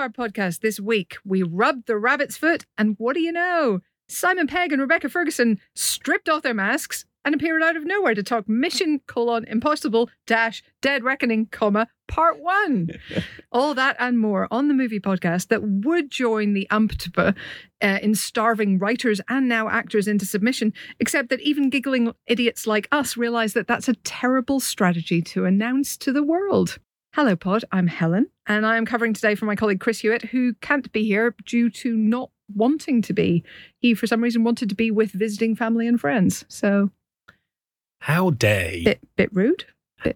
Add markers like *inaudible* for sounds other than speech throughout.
the Empire podcast this week, we rubbed the rabbit's foot, and what do you know? Simon Pegg and Rebecca Ferguson stripped off their masks and appeared out of nowhere to talk Mission *laughs* colon Impossible dash Dead Reckoning comma Part One. *laughs* All that and more on the movie podcast that would join the AMPTP uh, in starving writers and now actors into submission, except that even giggling idiots like us realize that that's a terrible strategy to announce to the world. Hello, Pod. I'm Helen, and I am covering today for my colleague Chris Hewitt, who can't be here due to not wanting to be. He, for some reason, wanted to be with visiting family and friends. So, How dare he? bit bit rude.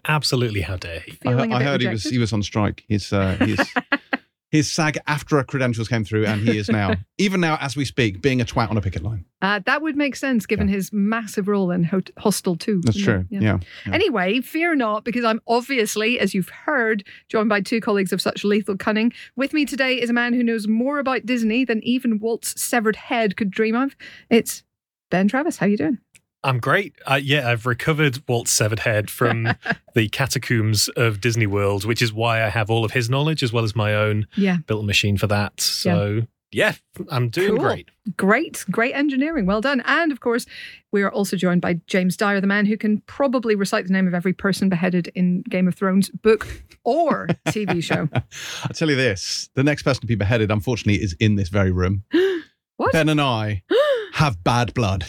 Absolutely, how dare he? I, Feeling heard- a I bit heard he was, he was on strike. His uh, his *laughs* his SAG after credentials came through, and he is now, *laughs* even now as we speak, being a twat on a picket line. Uh, that would make sense given his massive role in Hot- Hostel 2. That's true. it? Yeah. yeah. Anyway, fear not, because I'm obviously, as you've heard, joined by two colleagues of such lethal cunning. With me today is a man who knows more about Disney than even Walt's severed head could dream of. It's Ben Travis. How you doing? I'm great. Uh, yeah, I've recovered Walt's severed head from *laughs* the catacombs of Disney World, which is why I have all of his knowledge as well as my own. Yeah. Built a machine for that. So, yeah, I'm doing Cool. great. Great, great engineering. Well done. And of course, we are also joined by James Dyer, the man who can probably recite the name of every person beheaded in Game of Thrones book or TV *laughs* show. I'll tell you this: the next person to be beheaded, unfortunately, is in this very room. *gasps* What? Ben and I *gasps* have bad blood,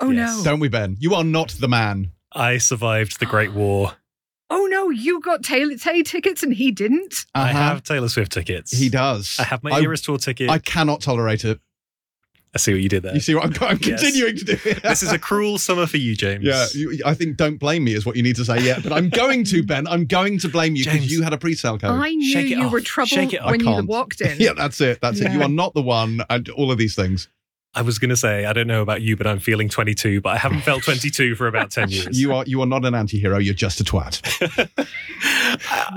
Oh Yes. no. don't we, Ben? You are not the man. I survived the Great War. *gasps* Oh no, you got Taylor Tay tickets and he didn't. I Uh-huh. have Taylor Swift tickets. He does. I have my I, Eras Tour ticket. I I, cannot tolerate it. I see what you did there. You see what I'm, I'm Yes. continuing to do? this is a cruel summer for you, James. Yeah, you, I think don't blame me is what you need to say. Yeah, but I'm going to *laughs* Ben. I'm going to blame you because you had a pre-sale code. I knew Shake it you off. were trouble Shake it off. when you walked in. *laughs* Yeah, that's it. That's it. You are not the one, and all of these things. I was going to say, I don't know about you, but I'm feeling 22, but I haven't felt 22 for about 10 *laughs* years. You are you are not an anti-hero. You're just a twat. *laughs*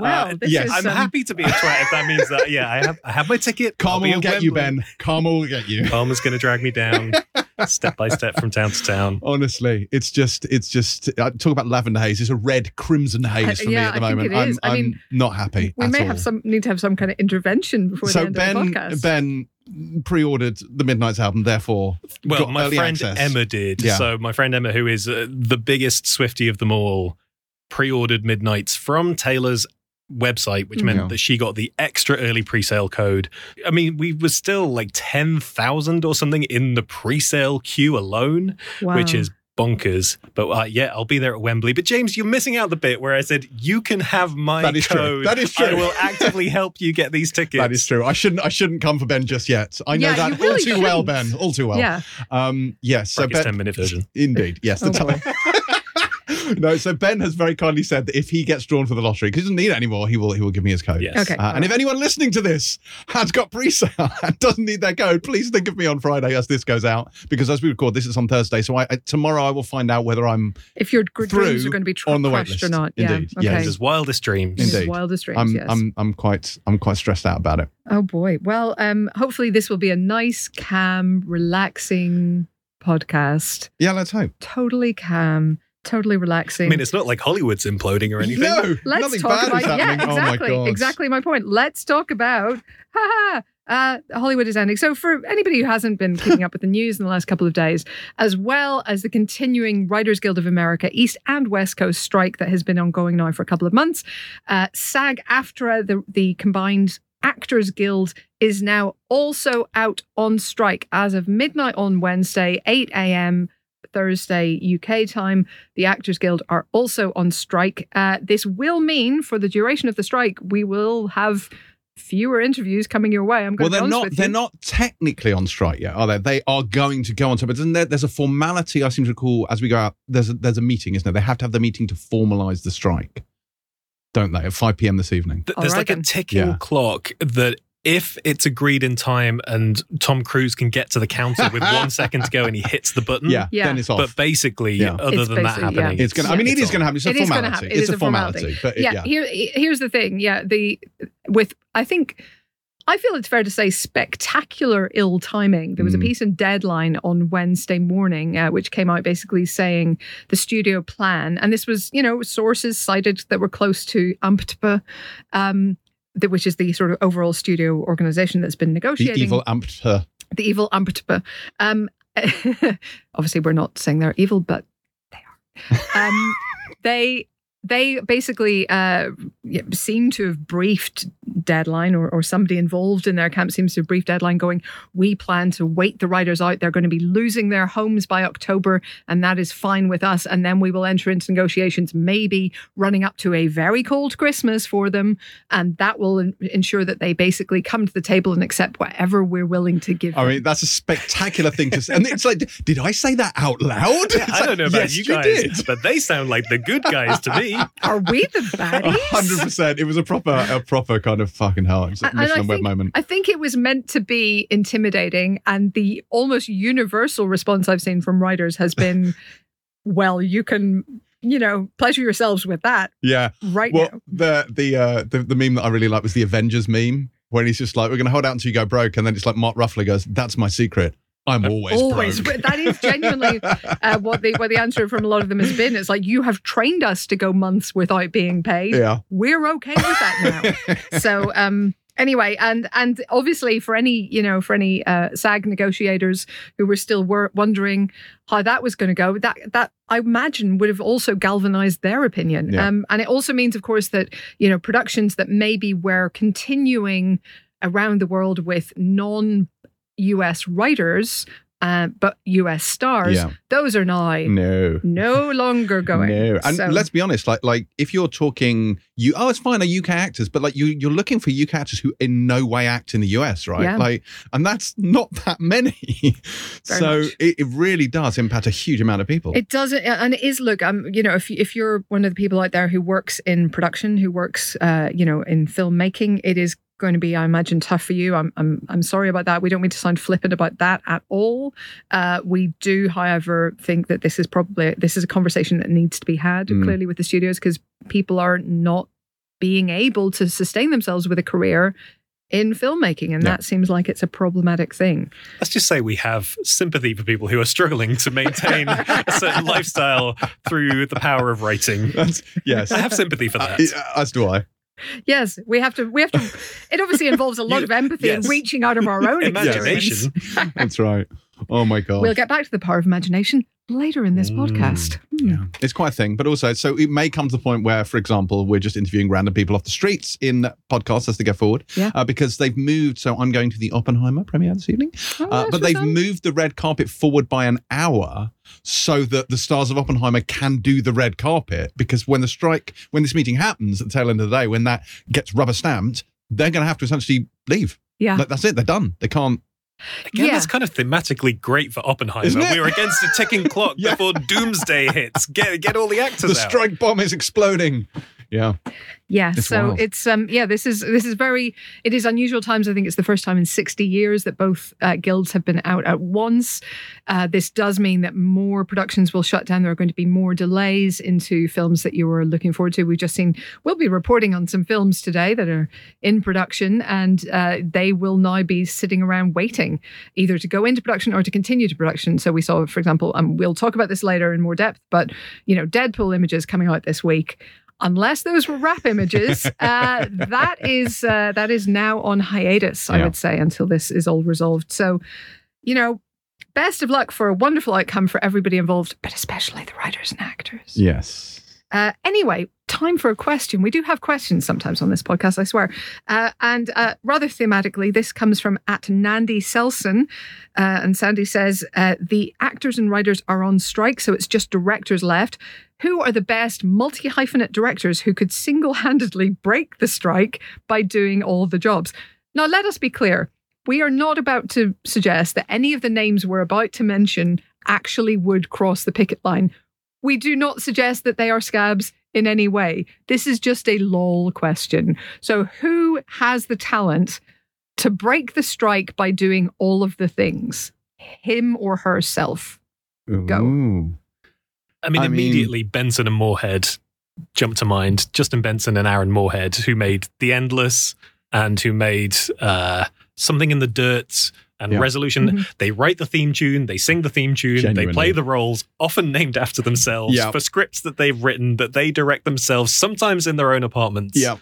Wow, this yes. is I'm um, happy to be a twat if that means that, yeah, I have I have my ticket. I'll Karma will at get you, Ben. Karma will get you. Karma's going to drag me down *laughs* step by step from town to town. Honestly, it's just it's just uh, talk about lavender haze. It's a red crimson haze for me Yeah, at the I think moment. I'm is. I I'm mean, not happy. We at may all. have some need to have some kind of intervention before the end Ben of the podcast. Ben pre-ordered the Midnights album, therefore Well, got my early friend access. Emma did. Yeah. So my friend Emma, who is uh, the biggest Swifty of them all, pre-ordered Midnights from Taylor's website, which meant Yeah. that she got the extra early pre-sale code. I mean, we were still like 10,000 or something in the pre-sale queue alone, wow. which is bonkers. But uh, yeah, I'll be there at Wembley. But James, you're missing out the bit where I said you can have my That is true. code. That is true. I will actively help you get these tickets. *laughs* That is true. I shouldn't. I shouldn't come for Ben just yet. I know Yeah, that really all too well, shouldn't. Ben. All too well. yeah. Um. Yes. So Ben. 10 minute version. Indeed. Yes. Oh, the boy. time- *laughs* *laughs* no. So Ben has very kindly said that if he gets drawn for the lottery, because he doesn't need it anymore, he will. He will give me his code. Yes. Okay. Uh, and if anyone listening to this has got pre-sale *laughs* and doesn't need their code, please think of me on Friday as this goes out. Because as we record, this is on Thursday. So I, I, tomorrow I will find out whether I'm If your gr- dreams are going to be tr- on the wait crushed or list. not. Yeah. Indeed. Okay. Yes. His wildest dreams. His Indeed. wildest dreams, I'm yes. I'm I'm quite I'm quite stressed out about it. Oh boy. Well, um, hopefully this will be a nice, calm, relaxing podcast. Yeah, let's hope. Totally calm, totally relaxing. I mean, it's not like Hollywood's imploding or anything. No, Let's nothing talk bad about is happening. yeah, exactly, oh my god, exactly my point. Let's talk about *laughs* haha. Uh, Hollywood is ending. So, for anybody who hasn't been keeping up with the news in the last couple of days, as well as the continuing Writers Guild of America East and West Coast strike that has been ongoing now for a couple of months, uh, SAG AFTRA, the, the combined Actors Guild, is now also out on strike as of midnight on Wednesday, 8 a.m. Thursday UK time. The Actors Guild are also on strike. Uh, this will mean, for the duration of the strike, we will have fewer interviews coming your way. I'm going. Well, going they're to be honest not. with They're you. not technically on strike yet, are they? They are going to go on strike, but isn't there, there's a formality I seem to recall as we go out. There's a, there's a meeting, isn't there? They have to have the meeting to formalise the strike, don't they? At 5 p.m. this evening. Th- There's right like a ticking Yeah. clock that if it's agreed in time and Tom Cruise can get to the counter with *laughs* one second to go and he hits the button. Yeah, Yeah. then it's off. But basically, Yeah. other It's than that basically, yeah. happening, it's gonna. I mean, it is going to happen. It's a It is gonna formality. happen. It It's is a a formality. formality. But it- yeah, yeah, Here, here's the thing. Yeah, the with I think I feel it's fair to say spectacular ill timing. There was a Mm. piece in Deadline on Wednesday morning, uh, which came out basically saying the studio plan, and this was you know sources cited that were close to AMPTP. Um, the, which is the sort of overall studio organization that's been negotiating. The evil ampter. the evil AMPTP. Um, *laughs* obviously, we're not saying they're evil, but they are. Um, *laughs* they they basically uh, seem to have briefed deadline, or, or somebody involved in their camp seems to have briefed deadline, going, "We plan to wait the writers out. They're going to be losing their homes by October, and that is fine with us. And then we will enter into negotiations, maybe running up to a very cold Christmas for them, and that will en- ensure that they basically come to the table and accept whatever we're willing to give." I them. mean, that's a spectacular thing to say. And it's like, did I say that out loud? It's I don't know about yes, you guys, did. but they sound like the good guys to me. Are we the baddies? hundred percent. It was a proper, a proper kind of fucking hell. A And- I web think- moment. I think it was meant to be intimidating, and the almost universal response I've seen from writers has *laughs* been, "Well, you can, you know, pleasure yourselves with that Yeah. right Well, now." the the uh the, the meme that I really like was the Avengers meme when he's just like, "We're gonna hold out until you go broke," and then it's like Mark Ruffalo goes, "That's my secret. I'm always, Always, broke." but that is genuinely uh, what the what the answer from a lot of them has been. It's like you have trained us to go months without being paid. yeah. We're okay with that now. *laughs* so um anyway and and obviously for any you know for any uh sag negotiators who were still were wondering how that was going to go that that i imagine would have also galvanized their opinion Yeah. um and it also means of course that you know productions that maybe were continuing around the world with non us writers uh, but us stars Yeah. those are now *laughs* No. no longer going No, and So- let's be honest. Like, like if you're talking, you oh, it's fine, are UK actors, but like you, you're looking for UK actors who in no way act in the US, right? Yeah. Like, and that's not *laughs* that many. So it, it really does impact a huge amount of people. It does, and it is. Look, um, you know, if if you're one of the people out there who works in production, who works, uh, you know, in filmmaking, it is going to be, I imagine, tough for you. I'm, I'm, I'm sorry about that. We don't mean to sound flippant about that at all. Uh, we do, however, think that this is probably this is a conversation that needs to be had Mm. clearly with the studios because people are not being able to sustain themselves with a career in filmmaking, and Yeah. that seems like it's a problematic thing. Let's just say we have sympathy for people who are struggling to maintain *laughs* a certain lifestyle through the power of writing. That's, yes, I have sympathy for Uh, that. yeah, as do I. Yes, we have to. We have to. It obviously involves a *laughs* lot You- of empathy yes. and reaching out of our own. *laughs* Imagination. That's right. Oh my god. We'll get back to the power of imagination later in this Mm. podcast. Hmm. Yeah. It's quite a thing, but also, so it may come to the point where, for example, we're just interviewing random people off the streets in podcasts as they go forward, Yeah. uh, because they've moved. So I'm going to the Oppenheimer premiere this evening, Oh, uh, but they've fun. moved the red carpet forward by an hour so that the stars of Oppenheimer can do the red carpet. Because when the strike, when this meeting happens at the tail end of the day, when that gets rubber stamped, they're going to have to essentially leave. Yeah. Like, that's it. They're done. They can't. Again, Yeah. that's kind of thematically great for Oppenheimer. We were against a ticking *laughs* clock Yeah. before Doomsday hits. Get get all the *laughs* actors The out. strike bomb is exploding. Yeah. Yeah, It's so wild. it's um yeah this is this is very it is unusual times. I think it's the first time in sixty years that both uh, guilds have been out at once. Uh, this does mean that more productions will shut down. There are going to be more delays into films that you were looking forward to. We've just seen we'll be reporting on some films today that are in production, and uh, they will now be sitting around waiting either to go into production or to continue to production. So we saw, for example, um, we'll talk about this later in more depth, but you know, Deadpool images coming out this week unless those were wrap images, *laughs* uh, that is uh, that is now on hiatus. I Yeah. would say until this is all resolved. So, you know, best of luck for a wonderful outcome for everybody involved, but especially the writers and actors. Yes. Uh, anyway, time for a question. We do have questions sometimes on this podcast, I swear. Uh, and uh, rather thematically, this comes from at Nandy Selson. Uh, and Sandy says uh, the actors and writers are on strike, so it's just directors left. Who are the best multi hyphenate directors who could single handedly break the strike by doing all the jobs? Now, let us be clear. We are not about to suggest that any of the names we're about to mention actually would cross the picket line. We do not suggest that they are scabs in any way. This is just a lol question. So, who has the talent to break the strike by doing all of the things? Him or herself? Go. Ooh. I mean, I mean- immediately Benson and Moorhead jump to mind. Justin Benson and Aaron Moorhead, who made The Endless and who made uh, Something in the Dirt, and Yeah. resolution. Mhm. They write the theme tune, they sing the theme tune, they play the roles, often named after themselves Yeah. for scripts that they've written that they direct themselves, sometimes in their own apartments. Yeah.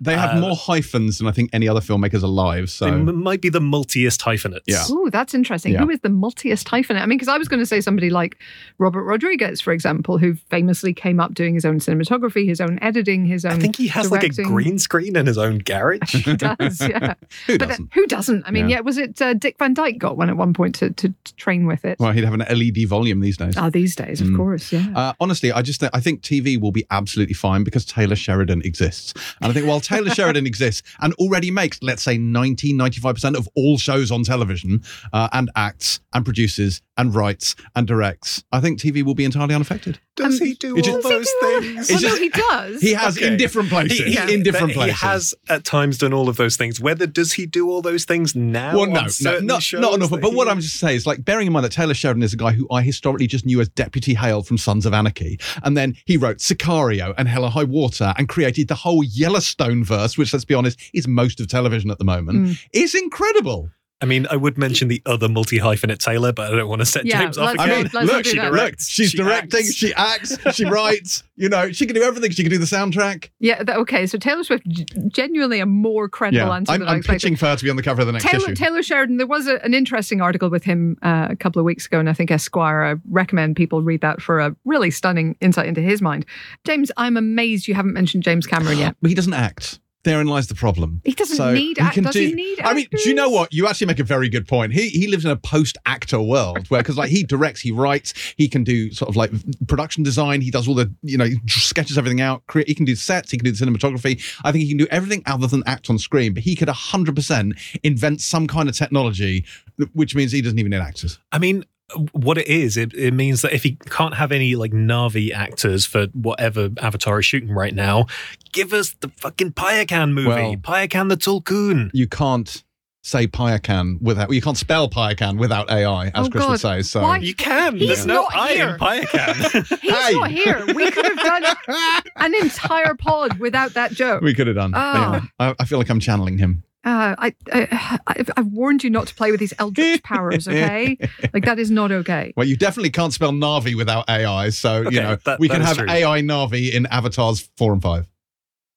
They have Uh, more hyphens than I think any other filmmakers alive. So They m- might be the multiest hyphenates. Yeah. Ooh, that's interesting. Yeah. Who is the multiest hyphenate? I mean, because I was going to say somebody like Robert Rodriguez, for example, who famously came up doing his own cinematography, his own editing, his own. I think he has like a green screen in his own *laughs* garage. he does, yeah. *laughs* who but uh, doesn't? who doesn't? I mean, Yeah. yeah, was it uh, Dick Van Dyke got one at one point to, to, to train with it? Well, he'd have an LED volume these days. Ah, these days, of Mm. course, yeah. Uh, honestly, I just think, I think TV will be absolutely fine because Taylor Sheridan exists. And I think while *laughs* Taylor Sheridan exists and already makes, let's say, 90, 95% of all shows on television uh, and acts and produces and writes and directs, I think TV will be entirely unaffected. Does Um, he do all just- those Does he do- things? Well, no, he does. He has Okay. in different places. He- he- in different he places. has at times done all of those things. Whether does he do all those things now? Well, no, on no, not, shows not enough. that But what I'm just saying is, like, bearing in mind that Taylor Sheridan is a guy who I historically just knew as Deputy Hale from Sons of Anarchy, and then he wrote Sicario and Hell or High Water and created the whole Yellowstone verse, which, let's be honest, is most of television at the moment. Mm. Is incredible. I mean, I would mention the other multi hyphenate Taylor, but I don't want to set Yeah, James off let's I again. mean, Let's look, she that. look, directs, she's she directing, acts. she acts, she writes. You know, she can do everything. She can do the soundtrack. yeah, that, okay. So Taylor Swift, g- genuinely a more credible Yeah, answer I'm, than I I'm expected. pitching for her to be on the cover of the next Taylor, issue. Taylor Sheridan, there was a, an interesting article with him uh, a couple of weeks ago, and I think Esquire, I recommend people read that for a really stunning insight into his mind. James, I'm amazed you haven't mentioned James Cameron yet. *gasps* But he doesn't act. Therein lies the problem. He doesn't So need he act. can Does do- he need I mean, do you know what? You actually make a very good point. He he lives in a post-actor world where, because like he directs, he writes, he can do sort of like production design. He does all the you know sketches everything out. Crea- He can do sets. He can do the cinematography. I think he can do everything other than act on screen. But he could hundred percent invent some kind of technology, which means he doesn't even need actors. I mean, what it is, it, it means that if he can't have any like Navi actors for whatever Avatar is shooting right now, give us the fucking Payakan movie, Well- Payakan the Tulkun. You can't say Payakan without. well, You can't spell Payakan without AI, as Oh, Chris God. would say. So. Why? You can. He's There's no not I here. in Payakan. *laughs* He's Hey. not here. We could have done *laughs* an entire pod without that joke. we could have done. Oh. Yeah. I, I feel like I'm channeling him. Uh, I, I, I've, I've warned you not to play with these eldritch *laughs* powers, okay? like, that is not okay. Well, you definitely can't spell Navi without AI. So, Okay, you know, that- we that can have true. AI Navi in Avatars 4 and 5.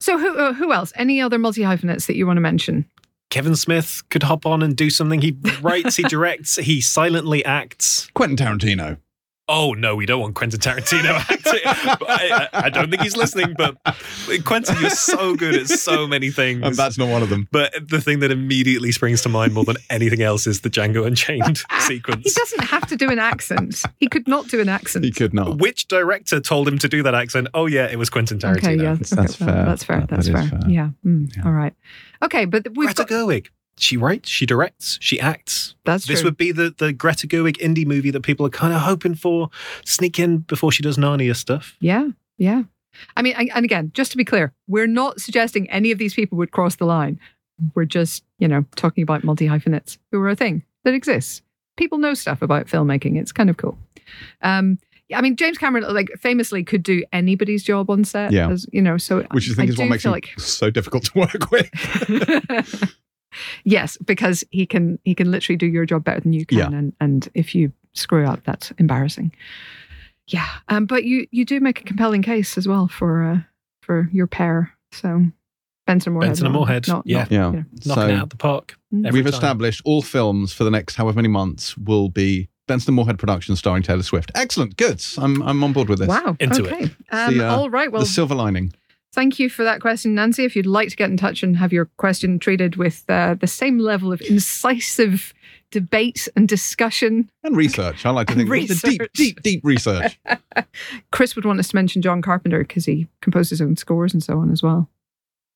So, who, uh, who else? Any other multi hyphenates that you want to mention? Kevin Smith could hop on and do something. He writes, he *laughs* directs, he silently acts. Quentin Tarantino. Oh no, we don't want Quentin Tarantino *laughs* acting. I, I, I don't think he's listening, but Quentin, you're so good at so many things. And that's not one of them. But the thing that immediately springs to mind more than anything else is the Django Unchained *laughs* sequence. He doesn't have to do an accent. He could not do an accent. He could not. Which director told him to do that accent? Oh yeah, it was Quentin Tarantino. Okay, yeah, That's- okay, that's fair. That's fair. That- that's that fair. fair. Yeah. mm, Yeah. All right. Okay, but we've Greta got. Gerwig. She writes, she directs, she acts. That's This true. would be the, the Greta Gerwig indie movie that people are kind of hoping for sneak in before she does Narnia stuff. Yeah, yeah. I mean, I- and again, just to be clear, we're not suggesting any of these people would cross the line. We're just, you know, talking about multi hyphenates who are a thing that exists. People know stuff about filmmaking. It's kind of cool. Um, yeah, I mean, James Cameron, like, famously could do anybody's job on set. Yeah. as, you know, so Which I think is what makes feel him so difficult to *laughs* work with. *laughs* yes, because he can he can literally do your job better than you can, Yeah. and and if you screw up, that's embarrassing. Yeah, um, but you you do make a compelling case as well for uh, for your pair. So Benson and Moorhead, Benson and Moorhead, not- yeah. not, Yeah. you know. Knocking it So out the park. Mm. every we've time. established all films for the next however many months will be Benson and Moorhead production starring Taylor Swift. Excellent. Good. I'm, I'm on board with this. Wow. Into it. okay. Um, The, uh, all right. Well, the silver lining. Thank you for that question, Nancy. If you'd like to get in touch and have your question treated with uh, the same level of incisive debate and discussion, And research. I like to think it's the deep, deep, deep research. *laughs* Chris would want us to mention John Carpenter because he composed his own scores and so on as well.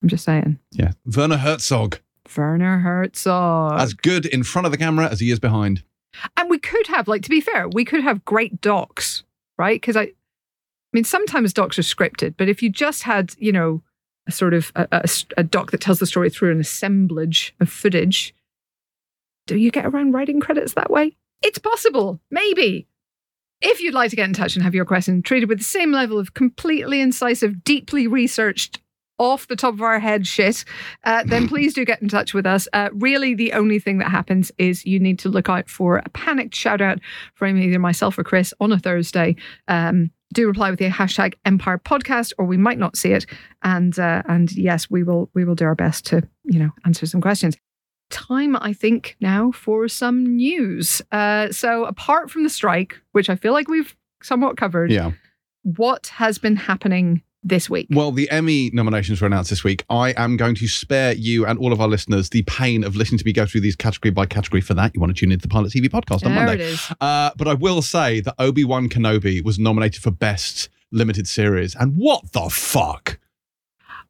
I'm just saying. yeah. Werner Herzog. Werner Herzog. As good in front of the camera as he is behind. and we could have, like, to be fair, we could have great docs, right? Because I, I mean, sometimes docs are scripted, but if you just had, you know, a sort of a, a, a doc that tells the story through an assemblage of footage, do you get around writing credits that way? It's possible, maybe. If you'd like to get in touch and have your question treated with the same level of completely incisive, deeply researched off the top of our head shit, uh, then *clears throat* please do get in touch with us. Uh, really, the only thing that happens is you need to look out for a panicked shout out from either myself or Chris on a Thursday. Um, do reply with the hashtag Empire Podcast, or we might not see it. And uh, and yes, we will we will do our best to you know answer some questions. Time, I think, now for some news. Uh, so apart from the strike, which I feel like we've somewhat covered, Yeah. what has been happening this week? Well, the Emmy nominations were announced this week. I am going to spare you and all of our listeners the pain of listening to me go through these category by category. For that, you want to tune into the Pilot TV podcast on there Monday. it is. Uh, but I will say that Obi Wan Kenobi was nominated for Best Limited Series. And what the fuck?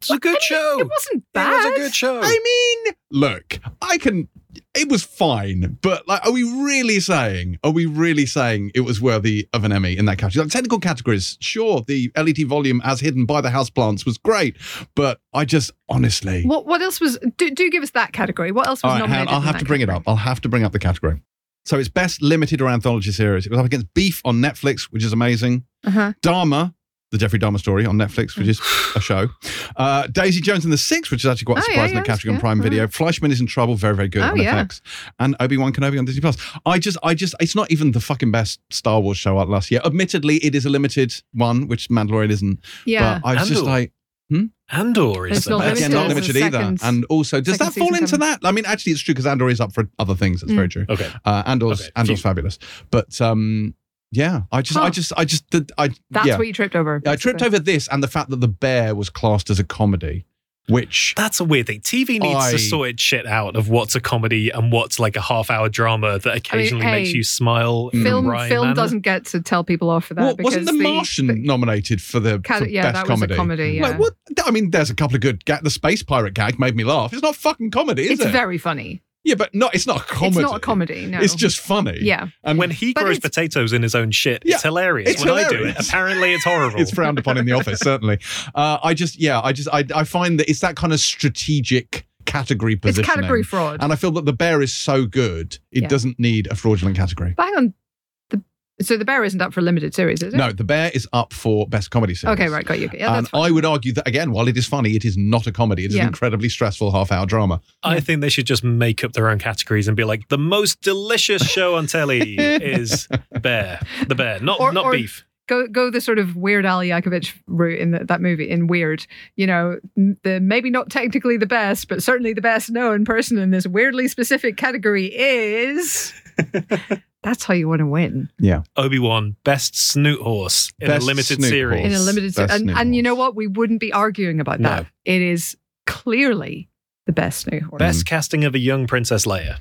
It's a good show. It wasn't bad. It was a good show. I mean, look, I can. It was fine, but like, are we really saying? Are we really saying it was worthy of an Emmy in that category? Like technical categories, sure. The LED volume as hidden by the houseplants was great, but I just honestly, What what else was? Do, do give us that category. What else was right, nominated? I'll have to bring it up. I'll have to bring up the category. So it's best limited or anthology series. It was up against Beef on Netflix, which is amazing. Uh-huh. Dahmer, the Jeffrey Dahmer story on Netflix, which is a show. Uh, Daisy Jones and the Six, which is actually quite a Oh, yeah, surprise in yeah, the category yeah, Prime yeah. Video. Fleishman is in trouble, very, very good Oh, on yeah. FX. And Obi Wan Kenobi on Disney Plus. I just, I just, it's not even the fucking best Star Wars show out last year. Admittedly, it is a limited one, which Mandalorian isn't. Yeah. But I was just Andor. like, Andor is It's the not best. again, limited. not limited either. second- and also, does that fall into coming. that? I mean, actually, it's true because Andor is up for other things. That's Mm. very true. Okay. Uh, Andor's Okay. Andor's Phew. fabulous, but um, yeah, I just, I just, I just, did, I That's yeah, what you tripped over. I tripped over this and the fact that the bear was classed as a comedy, which That's a weird thing. TV needs I- to sort its shit out of what's a comedy and what's like a half hour drama that occasionally makes hey, you smile. Film wry film manner. doesn't get to tell people off for that. Well, wasn't the, because Martian the- nominated for the Cat- for yeah, best that was a comedy? comedy, yeah. Like what? I mean, there's a couple of good. Ga- the space pirate gag made me laugh. It's not fucking comedy, is it's it? very funny. Yeah, but not. It's not a comedy. It's not a comedy. No, It's just funny. yeah. And When he But grows potatoes in his own shit, Yeah, it's hilarious. it's when I do it, hilarious. apparently it's *laughs* horrible. it's frowned upon in the office, certainly. Uh, I just, yeah, I just, I, I find that it's that kind of strategic category position. It's category fraud. And I feel that the bear is so good, it Yeah. doesn't need a fraudulent category. But hang on. The, so the bear isn't up for a limited series, is it? No, the bear is up for best comedy series. Okay, right, got you. Yeah, and. Um, I would argue that again, while it is funny, it is not a comedy. It is Yeah. an incredibly stressful half-hour drama. I think they should just make up their own categories and be like, the most delicious show on telly *laughs* is Bear. The Bear, not Or- not or- beef. go go the sort of Weird Al Yankovic route in the, that movie in Weird. You know, the maybe not technically the best, but certainly the best known person in this weirdly specific category is. *laughs* That's how you want to win Yeah. Obi Wan, best snoot horse in Best a limited snoot series. in a limited series. And, and you know what? We wouldn't be arguing about No. that. It is clearly the best snoot horse. Best mm-hmm. casting of a young Princess Leia.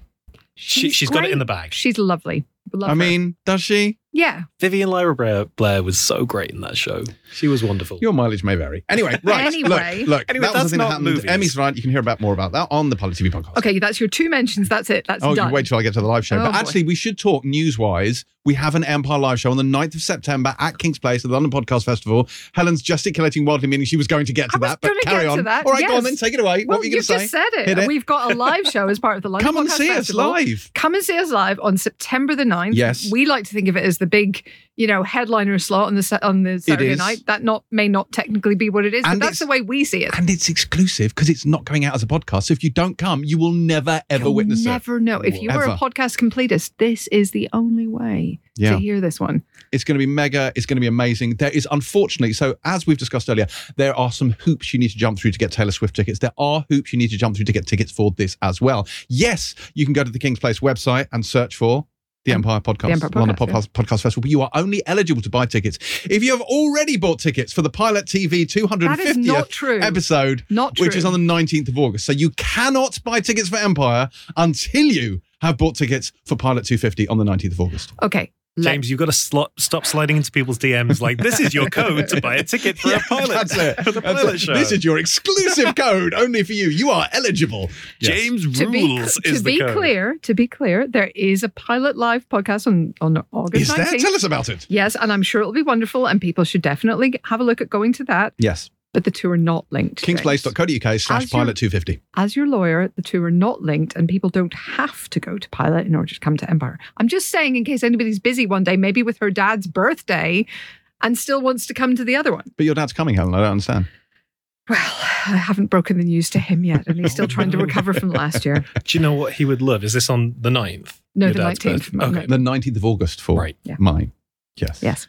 She, she's got it in the bag. She's lovely. Love I her. mean, does she? Yeah. Vivian Lyra Blair, Blair was so great in that show. She was wonderful. Your mileage may vary. Anyway, right. Anyway. look, look Anyway, that was that's the thing that not happened. movies. Emmy's right. You can hear about more about that on the Pilot TV podcast. Okay, that's your two mentions. That's it. That's Oh, done. you wait till I get to the live show. Oh, but boy. actually, we should talk news wise. We have an Empire live show on the 9th of September at King's Place at the London Podcast Festival. Helen's gesticulating wildly, meaning she was going to get to I was that, but gonna carry get on. to that, All right, go on then. Take it away. well, what were you going you've to say? just said it. It. We've got a live *laughs* show as part of the London Come and see us live. Come and see us live on September the 9th. Yes. We like to think of it as the big, you know, headliner slot on the on the Saturday night. That not may not technically be what it is, And but that's the way we see it. And it's exclusive because it's not coming out as a podcast. So if you don't come, you will never, ever You'll witness it. never know. If you are a podcast completist, this is the only way Yeah. to hear this one. It's going to be mega. It's going to be amazing. There is, unfortunately, so as we've discussed earlier, there are some hoops you need to jump through to get Taylor Swift tickets. There are hoops you need to jump through to get tickets for this as well. Yes, you can go to the King's Place website and search for the Empire Podcast, Empire London Podcast, Podcast, Podcast Festival, but you are only eligible to buy tickets if you have already bought tickets for the Pilot TV That is not true. episode, Not which is on the 19th of August. So you cannot buy tickets for Empire until you have bought tickets for Pilot 250 on the 19th of August. okay. Let- James, you've got to sl- stop sliding into people's DMs like, this is your code to buy a ticket for Yeah, a pilot. That's it. for the pilot it. show. This is your exclusive code only for you. You are eligible. Yes. James to be, Rules to is be the code. clear, to be clear, there is a pilot live podcast on on August Is there? Tell us about it. Yes, and I'm sure it'll be wonderful, and people should definitely have a look at going to that. Yes. But the two are not linked. James. Kingsplace.co.uk slash As your- pilot 250. As your lawyer, the two are not linked, and people don't have to go to Pilot in order to come to Empire. I'm just saying, in case anybody's busy one day, maybe with her dad's birthday, and still wants to come to the other one. But your dad's coming, Helen. I don't understand. Well, I haven't broken the news to him yet, and he's still trying to recover from last year. *laughs* Do you know what he would love? Is this on the 9th? No, Your the 19th. birthday. Okay. The 19th of August for Right. Yeah. mine. Yes. Yes.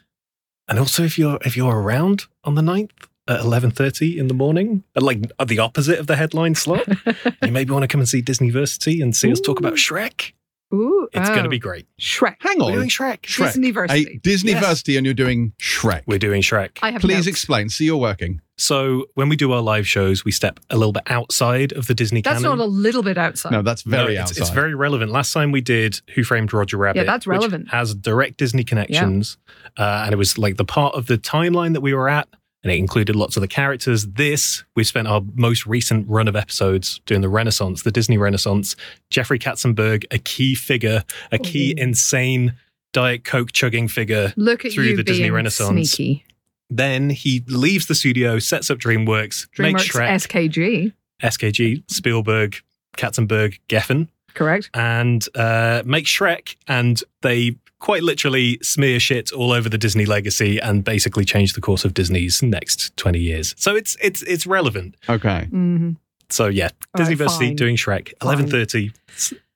And also, if you're if you're around on the 9th at eleven thirty in the morning, at like at the opposite of the headline slot, *laughs* you maybe want to come and see Disneyversity and see us talk about Shrek. Ooh, It's oh, going to be great. Shrek. Hang We're on. doing Shrek. Shrek. Disneyversity. A Disneyversity and you're doing Shrek. We're doing Shrek. I have Please notes. explain. See, you're working. So when we do our live shows, we step a little bit outside of the Disney That's canon. not a little bit outside. No, that's very No, it's, outside. it's very relevant. Last time we did Who Framed Roger Rabbit, Yeah, that's which relevant. has direct Disney connections, uh, and it was like the part of the timeline that we were at, and it included lots of the characters. This we spent our most recent run of episodes doing the Renaissance, the Disney Renaissance. Jeffrey Katzenberg, a key figure, a key Oh. insane Diet Coke chugging figure. Look at through you the Disney Renaissance. sneaky. Then he leaves the studio, sets up DreamWorks, makes Shrek, SKG, SKG, Spielberg, Katzenberg, Geffen correct? and uh, make Shrek, and they quite literally smear shit all over the Disney legacy and basically change the course of Disney's next twenty years. So it's it's it's relevant. okay. hmm So yeah, All right, Disneyversity fine. doing Shrek, eleven thirty,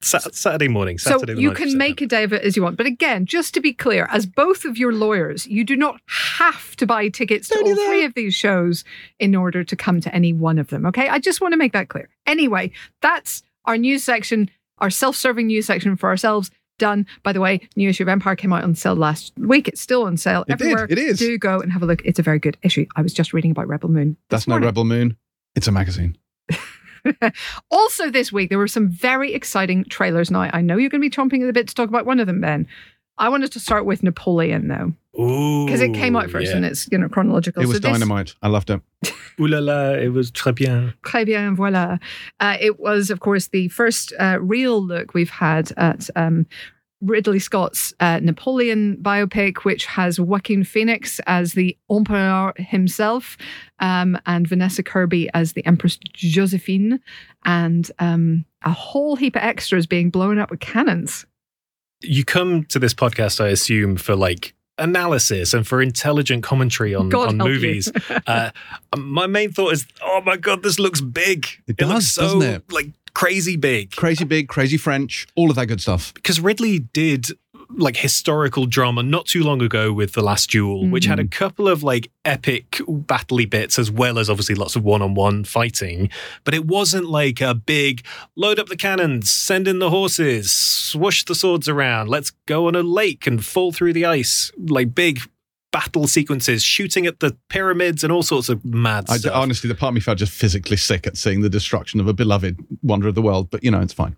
Saturday morning. So Saturday the you can make a day of it as you want. But again, just to be clear, as both of your lawyers, you do not have to buy tickets to Don't all three of these shows in order to come to any one of them. Okay. I just want to make that clear. Anyway, that's our news section, our self serving news section for ourselves. Done. By the way, new issue of Empire came out on sale last week. It's still on sale It did. everywhere. It is. Do go and have a look. It's a very good issue. I was just reading about Rebel Moon. That's no morning. Rebel Moon. It's a magazine. *laughs* also, this week, there were some very exciting trailers. Now, I know you're going to be chomping at the bit to talk about one of them, Ben. I wanted to start with Napoleon, though, because it came out first yeah. and it's you know chronological. It was so this, dynamite. I loved it. *laughs* Ooh la la, it was très bien. Très bien, voilà. Uh, it was, of course, the first uh, real look we've had at um, Ridley Scott's uh, Napoleon biopic, which has Joaquin Phoenix as the Emperor himself um, and Vanessa Kirby as the Empress Josephine, and um, a whole heap of extras being blown up with cannons. You come to this podcast, I assume, for like analysis and for intelligent commentary on, God on movies. *laughs* uh, my main thought is, oh my god, this looks big. It looks does, so doesn't it? like crazy big. Crazy big, crazy French, all of that good stuff. Because Ridley did like historical drama not too long ago with The Last Duel, which had a mm. couple of like epic battley bits as well as obviously lots of one-on-one fighting. But it wasn't like a big load up the cannons, send in the horses, swoosh the swords around, let's go on a lake and fall through the ice, like big battle sequences, shooting at the pyramids and all sorts of mad I, stuff. honestly, the part of me felt just physically sick at seeing the destruction of a beloved wonder of the world. But you know, it's fine.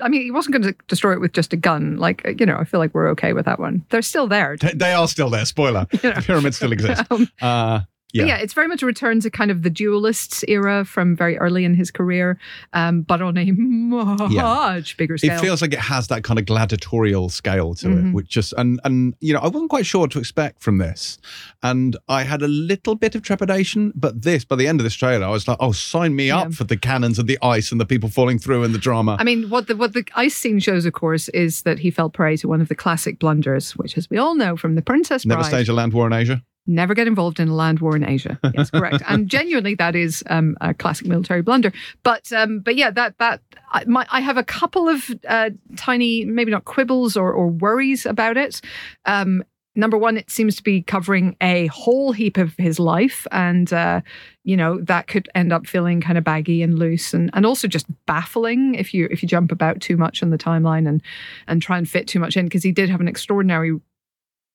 I mean, he wasn't going to destroy it with just a gun. Like, you know, I feel like we're okay with that one. They're still there. They, are still there. Spoiler: *laughs* You know. the pyramids still exist. *laughs* Um, Uh, Yeah. yeah, it's very much a return to kind of the duelists era from very early in his career, um, but on a *laughs* much bigger scale. it feels like it has that kind of gladiatorial scale to Mhm. it, which just and and you know I wasn't quite sure what to expect from this, and I had a little bit of trepidation. But this, by the end of this trailer, I was like, oh, sign me Yeah. up for the cannons and the ice and the people falling through and the drama. I mean, what the what the ice scene shows, of course, is that he fell prey to one of the classic blunders, which, as we all know from The Princess Bride, Never stage a land war in Asia. Never get involved in a land war in Asia. *laughs* Yes, correct. and genuinely, that is um, a classic military blunder. But um, but yeah, that that I, my, I have a couple of uh, tiny, maybe not quibbles or, or worries about it. Um, number one, it seems to be covering a whole heap of his life, and uh, you know that could end up feeling kind of baggy and loose, and and also just baffling if you if you jump about too much on the timeline and and try and fit too much in because he did have an extraordinary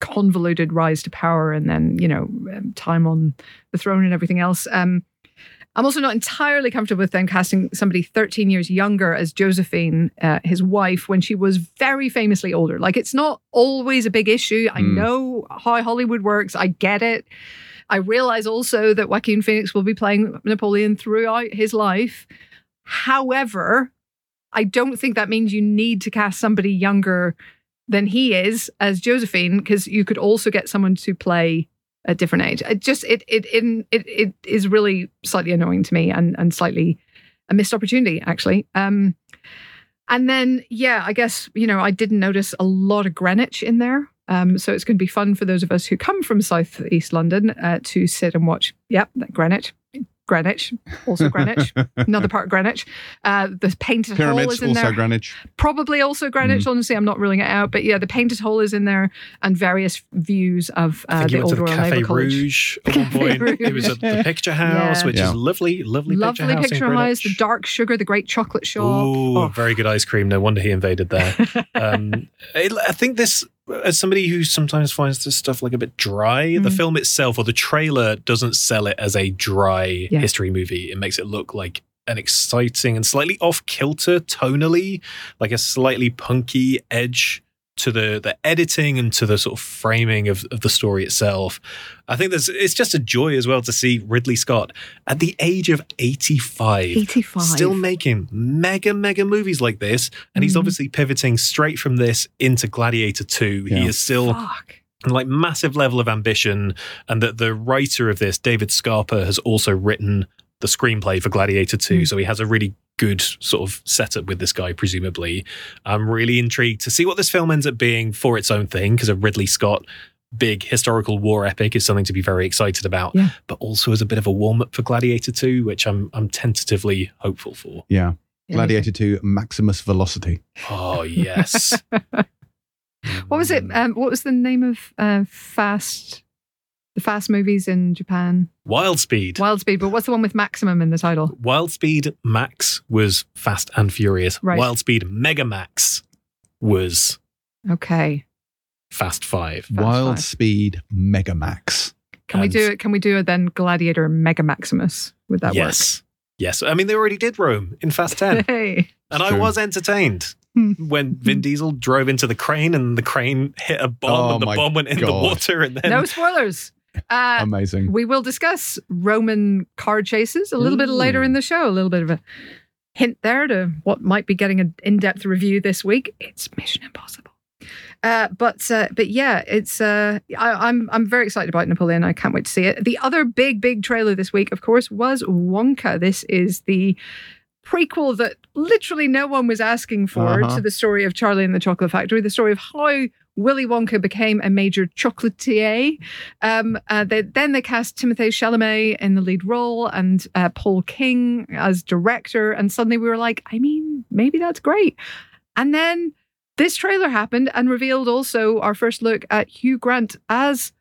convoluted rise to power and then you know um, time on the throne and everything else. Um i'm also not entirely comfortable with them casting somebody 13 years younger as josephine uh, his wife when she was very famously older. Like it's not always a big issue. I Hmm. know how hollywood works. I get it. I realize also that joaquin phoenix will be playing napoleon throughout his life. However i don't think that means you need to cast somebody younger than he is as Josephine, because you could also get someone to play a different age. It just it it it it, it is really slightly annoying to me and and slightly a missed opportunity actually. Um, and then yeah, I guess you know I didn't notice a lot of Greenwich in there. Um, so it's going to be fun for those of us who come from South East London uh, to sit and watch. Yep, Greenwich. Greenwich, also Greenwich, *laughs* another part of Greenwich. Uh, the painted hall Pyramids, is in also there. Greenwich. Probably also Greenwich. Mm. Honestly, I'm not ruling it out. But yeah, the painted hall is in there, and various views of I uh, think the you went old to the Royal Cafe Naval College. At one Cafe point. It was at the Picture *laughs* House, Yeah. which Yeah. is lovely, lovely, Lovely picture house. in picture house, the dark sugar, the great chocolate shop. Ooh, Oh. very good ice cream. No wonder he invaded there. *laughs* um, I I think this, as somebody who sometimes finds this stuff like a bit dry, the Mm. film itself or the trailer doesn't sell it as a dry Yeah. history movie. It makes it look like an exciting and slightly off kilter tonally, like a slightly punky edge to the the editing and to the sort of framing of, of the story itself. I think there's it's just a joy as well to see Ridley Scott at the age of 85 85. still making mega mega movies like this and he's Mhm. obviously pivoting straight from this into gladiator 2 Yeah. he is still Fuck. like massive level of ambition and that the writer of this david scarpa has also written the screenplay for gladiator 2 Mm. so he has a really good sort of setup with this guy presumably i'm really intrigued to see what this film ends up being for its own thing because a ridley scott big historical war epic is something to be very excited about Yeah. but also as a bit of a warm-up for gladiator 2 which i'm i'm tentatively hopeful for Yeah. Yeah, Gladiator 2, Maximus Velocity. oh yes *laughs* What was it? Um, what was the name of uh, Fast? The Fast movies in Japan. wild speed Wild Speed, but what's the one with Maximum in the title? Wild Speed Max was Fast and Furious. Right. Wild Speed Mega Max was Okay. Fast Five. Fast Wild Five. Speed Megamax. Can we do it? Can we do a then? Gladiator Mega Maximus. Would that yes. Yes. I mean, they already did Rome in Fast 10. *laughs* Hey. and I was entertained Hmm. when Vin Diesel drove into the crane and the crane hit a bomb Oh and the bomb went in the water. And then No spoilers. Uh, Amazing. we will discuss Roman car chases a little bit later in the show. A little bit of a hint there to what might be getting an in-depth review this week. It's Mission Impossible. Uh, but uh, but yeah, it's uh, I, I'm I'm very excited about Napoleon. I can't wait to see it. The other big big trailer this week, of course, was Wonka. This is the prequel that literally no one was asking for Uh-huh. to the story of Charlie and the Chocolate Factory. The story of how Willy Wonka became a major chocolatier. Um, uh, they, then they cast Timothée Chalamet in the lead role and uh, Paul King as director. And suddenly we were like, I mean, maybe that's great. And then this trailer happened and revealed also our first look at Hugh Grant as,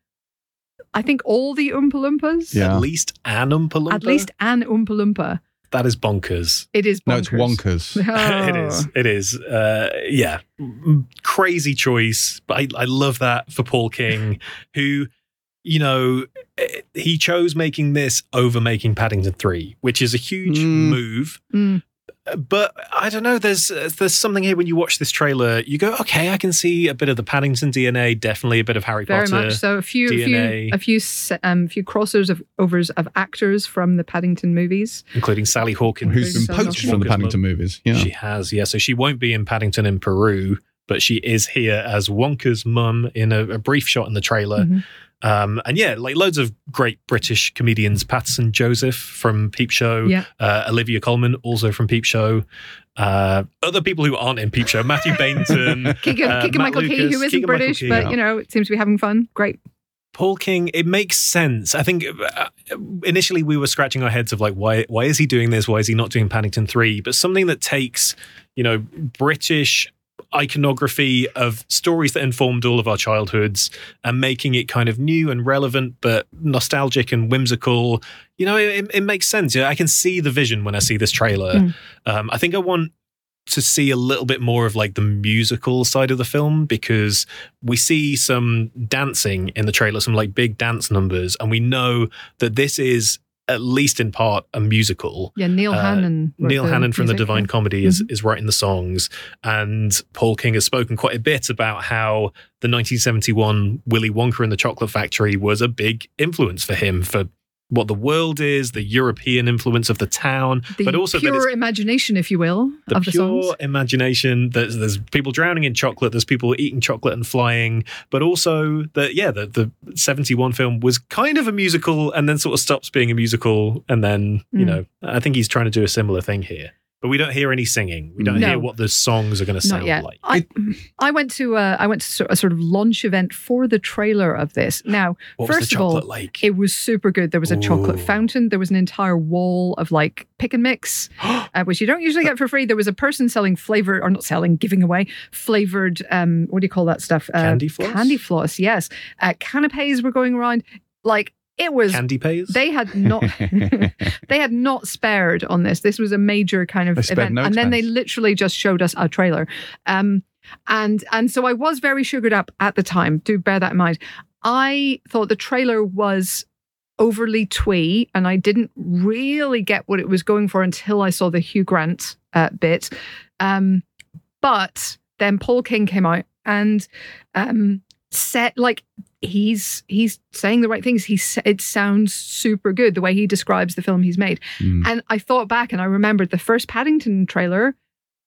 I think, all the Oompa Loompas. Yeah. at least an Oompa Loompa. At least an Oompa Loompa. That is bonkers. It is bonkers. No, it's Wonkers. *laughs* *laughs* it is. It is. Uh, yeah. Crazy choice. But I, I love that for Paul King, *laughs* who, you know, eh, he chose making this over making Paddington 3, which is a huge Mm. move. Mm. But I don't know. There's uh, there's something here when you watch this trailer. You go, okay, I can see a bit of the Paddington DNA, definitely a bit of Harry Very Potter. much so. A few, a few, DNA. a few, um, few crossers of overs of actors from the Paddington movies. including Sally Hawkins, Who's been So poached from the Paddington movies. Yeah. She has, yeah. So she won't be in Paddington in Peru, but she is here as Wonka's mum in a, a brief shot in the trailer. Mhm. Um, and yeah, like loads of great British comedians. Paterson Joseph from Peep Show, Yeah. uh, Olivia Colman also from Peep Show. Uh, other people who aren't in Peep Show, Matthew *laughs* Baynton, Keegan, Uh, Keegan Michael Key, who isn't Keegan-Michael British, Key, but yeah. you know, it seems to be having fun. Great. Paul King, it makes sense. I think uh, initially we were scratching our heads of like, why why is he doing this? Why is he not doing Paddington 3? But something that takes, you know, British iconography of stories that informed all of our childhoods and making it kind of new and relevant, but nostalgic and whimsical. You know, it, it makes sense. Yeah, I can see the vision when I see this trailer. Mm. Um, I think I want to see a little bit more of like the musical side of the film because we see some dancing in the trailer, some like big dance numbers, and we know that this is at least in part a musical. Yeah, Neil Uh, Hannon. Neil Hannon from the Divine. Comedy is, Mhm. is writing the songs, and Paul King has spoken quite a bit about how the 1971 Willy Wonka and the Chocolate Factory was a big influence for him for what the world is, the European influence of the town, The but also pure imagination, if you will, the of the pure songs. imagination. There's there's people drowning in chocolate. There's people eating chocolate and flying. But also that yeah, the the seventy one film was kind of a musical, and then sort of stops being a musical, and then you Mm. know I think he's trying to do a similar thing here. But we don't hear any singing. We don't No. hear what the songs are going to Not sound yet. like. I, I went to a, I went to a sort of launch event for the trailer of this. *gasps* Now, What was first the of all, like? it was super good. There was a chocolate fountain. There was an entire wall of like pick and mix, *gasps* uh, which you don't usually get for free. There was a person selling flavored, or not selling, giving away flavored. Um, what do you call that stuff? Uh, Candy floss? Candy floss. Yes. Uh, canapes were going around. Like it was. Candy pays? they had not. *laughs* they had not spared on this. This was a major kind of They event, no and then they literally just showed us a trailer. Um, and and so I was very sugared up at the time. Do bear that in mind. I thought the trailer was overly twee, and I didn't really get what it was going for until I saw the Hugh Grant uh, bit. Um, but then Paul King came out and um, said, like, he's he's saying the right things. He it sounds super good the way he describes the film he's made. Mm. And I thought back and I remembered the first Paddington trailer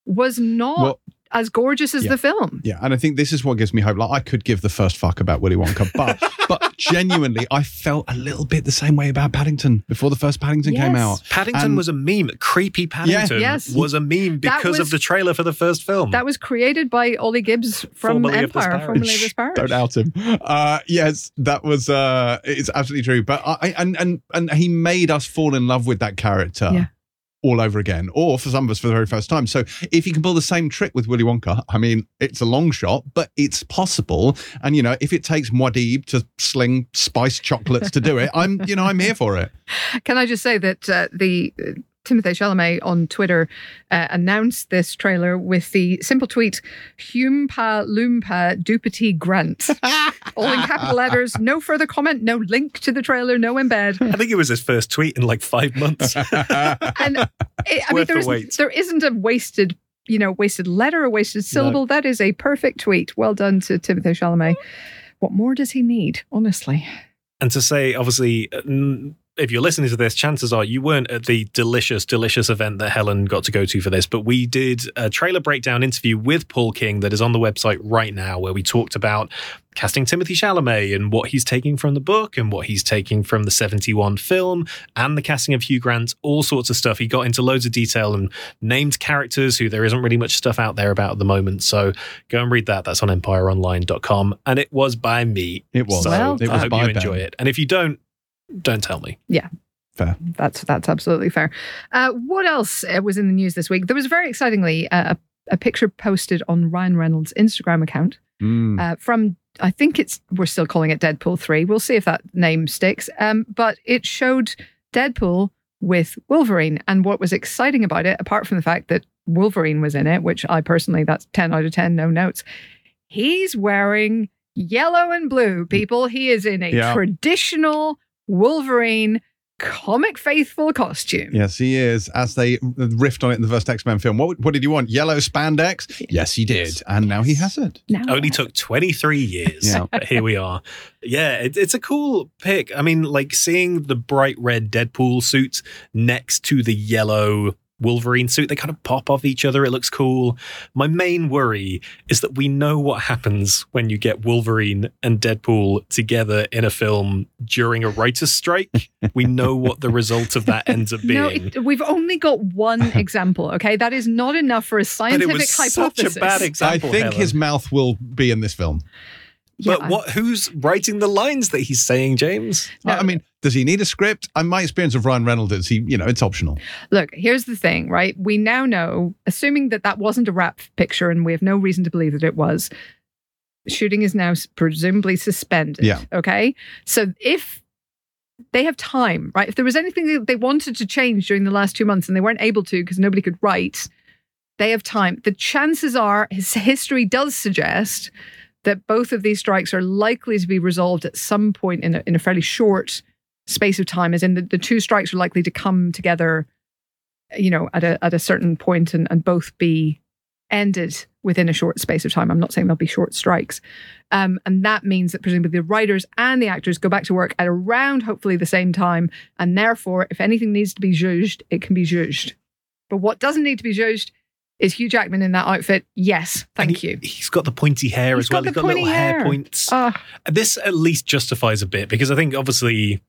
was not Well- as gorgeous as Yeah. the film. Yeah, and I think this is what gives me hope. Like I could give the first fuck about Willy Wonka, but *laughs* but genuinely, I felt a little bit the same way about Paddington before the first Paddington came out. Paddington And- was a meme. Creepy Paddington Yes. was a meme because was- of the trailer for the first film. That was created by Ollie Gibbs from Formerly of the Empire, Sparrows. formerly of the Sparrows. Don't out him. Uh, yes, that was. Uh, it's absolutely true. But I and and and he made us fall in love with that character. Yeah. All over again, or for some of us for the very first time. So, if you can pull the same trick with Willy Wonka, I mean, it's a long shot, but it's possible. And you know, if it takes Muad'Dib to sling spiced chocolates to do it, I'm, you know, I'm here for it. *laughs* Can I just say that uh, the Timothée Chalamet on Twitter uh, announced this trailer with the simple tweet "Oompa Loompa Doompadee Grant," *laughs* all in capital letters. No further comment, no link to the trailer, no embed. I think it was his first tweet in like five months. *laughs* And it, I mean, Worth the there's, wait. there isn't a wasted. You know, wasted letter a wasted syllable. That is a perfect tweet. Well done to Timothée Chalamet. What more does he need, honestly? and to say, obviously, uh, n- if you're listening to this, chances are you weren't at the delicious, delicious event that Helen got to go to for this. But we did a trailer breakdown interview with Paul King that is on the website right now, where we talked about casting Timothée Chalamet and what he's taking from the book and what he's taking from the 71 film and the casting of Hugh Grant, all sorts of stuff. He got into loads of detail and named characters who there isn't really much stuff out there about at the moment. So go and read that. That's on empireonline.com. And it was by me. It was. So Well it I hope you enjoy it. And if you don't, don't tell me. Yeah. Fair. That's that's absolutely fair. Uh, what else uh, was in the news this week? There was very excitingly uh, a, a picture posted on Ryan Reynolds' Instagram account Mm. uh, from I think it's we're still calling it Deadpool three. We'll see if that name sticks. Um, but it showed Deadpool with Wolverine, and what was exciting about it, apart from the fact that Wolverine was in it, which I personally that's ten out of ten, no notes. He's wearing yellow and blue. People, he is in a Yeah. traditional Wolverine comic faithful costume. Yes, he is. As they riffed on it in the first X Men film, what, what did you want? Yellow spandex? Yes, he did. And now he has it. Now, Only took 23 years, Yeah. but here we are. Yeah, it, it's a cool pick. I mean, like seeing the bright red Deadpool suit next to the yellow Wolverine suit, they kind of pop off each other. It looks cool. My main worry is that we know what happens when you get Wolverine and Deadpool together in a film during a writer's strike. we know what the result of that ends up *laughs* being. No, it, we've only got one *laughs* example. Okay, that is not enough for a scientific but scientific it was hypothesis. such a bad example. I think Helen. his mouth will be in this film. Yeah, But what? Who's writing the lines that he's saying, James? No. I I mean, does he need a script? And my experience of Ryan Reynolds is he, you know, it's optional. Look, here's the thing, right? We now know, assuming that that wasn't a rap picture, and we have no reason to believe that it was. Shooting is now presumably suspended. Yeah. Okay. So if they have time, right? If there was anything that they wanted to change during the last two months and they weren't able to because nobody could write, they have time. The chances are, his history does suggest that both of these strikes are likely to be resolved at some point in a, in a fairly short space of time, as in the, the two strikes are likely to come together, you know, at a at a certain point and, and both be ended within a short space of time. I'm not saying there'll be short strikes. Um, and that means that presumably the writers and the actors go back to work at around hopefully the same time. And therefore, if anything needs to be judged, it can be judged. But what doesn't need to be judged is Hugh Jackman in that outfit. Yes, thank he- you. He's got the pointy hair He's as well. He's got little hair, hair. points. Ah, this at least justifies a bit because I think obviously,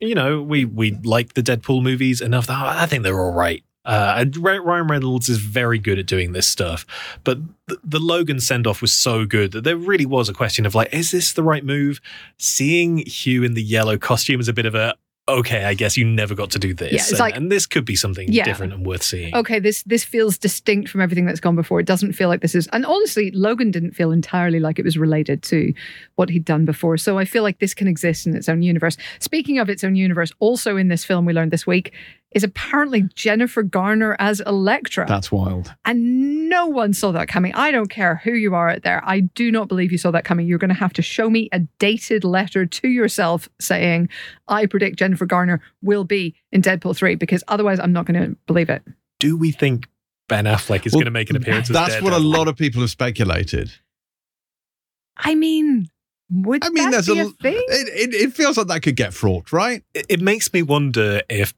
you know, we we like the Deadpool movies enough that I think they're all right. Uh, and Ryan Reynolds is very good at doing this stuff, but the, the Logan send off was so good that there really was a question of like, is this the right move? Seeing Hugh in the yellow costume is a bit of a okay. I guess you never got to do this, Yeah, it's and, like- and this could be something Yeah. different and worth seeing. okay, this this feels distinct from everything that's gone before. It doesn't feel like this is, and honestly, Logan didn't feel entirely like it was related to what he'd done before. So I feel like this can exist in its own universe. Speaking of its own universe, also in this film we learned this week is apparently Jennifer Garner as Elektra, That's wild. and no one saw that coming. I don't care who you are out there. I do not believe you saw that coming. You're going to have to show me a dated letter to yourself saying, "I predict Jennifer Garner will be in Deadpool 3," because otherwise, I'm not going to believe it. Do we think Ben Affleck is Well, going to make an appearance? as That's what a lot of people have speculated. I mean, would I mean, that there's be a, a, thing? It, it, it feels like that could get fraught, right? it, it makes me wonder if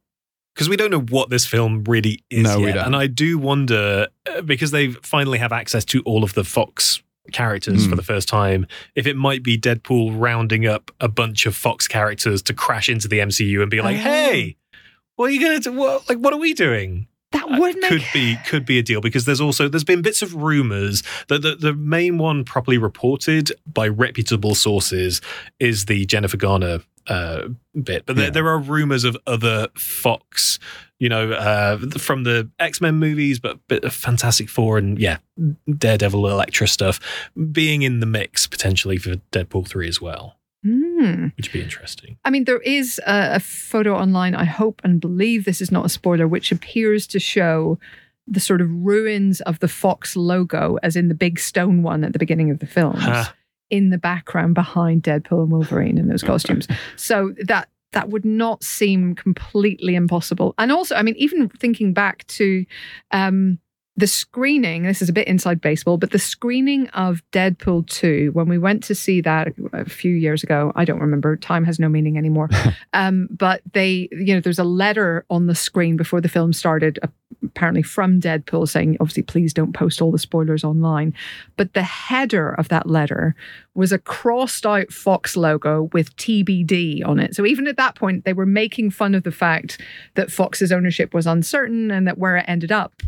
because we don't know what this film really is No, yet, and I do wonder uh, because they finally have access to all of the Fox characters Hmm. for the first time if it might be Deadpool rounding up a bunch of Fox characters to crash into the MCU and be like, Oh. "Hey, what are you going to do? What, like, what are we doing?" That Uh, would make could be could be a deal because there's also there's been bits of rumors that the, the main one properly reported by reputable sources is the Jennifer Garner uh, bit, but there, Yeah. there are rumors of other Fox, you know, uh, from the X Men movies, but bit of Fantastic Four and yeah, Daredevil, Elektra stuff being in the mix potentially for Deadpool three as well, Hmm. which would be interesting. I mean, there is a, a photo online. I hope and believe this is not a spoiler, which appears to show the sort of ruins of the Fox logo, as in the big stone one at the beginning of the films, Ha. In the background behind Deadpool and Wolverine in those costumes. *laughs* So that that would not seem completely impossible. And also, I mean, even thinking back to um, the screening, this is a bit inside baseball, but the screening of Deadpool 2, when we went to see that a few years ago, I don't remember, time has no meaning anymore. *laughs* um, but they, you know, there's a letter on the screen before the film started, apparently from Deadpool saying, obviously, please don't post all the spoilers online. But the header of that letter was a crossed out Fox logo with TBD on it. So even at that point, they were making fun of the fact that Fox's ownership was uncertain and that where it ended up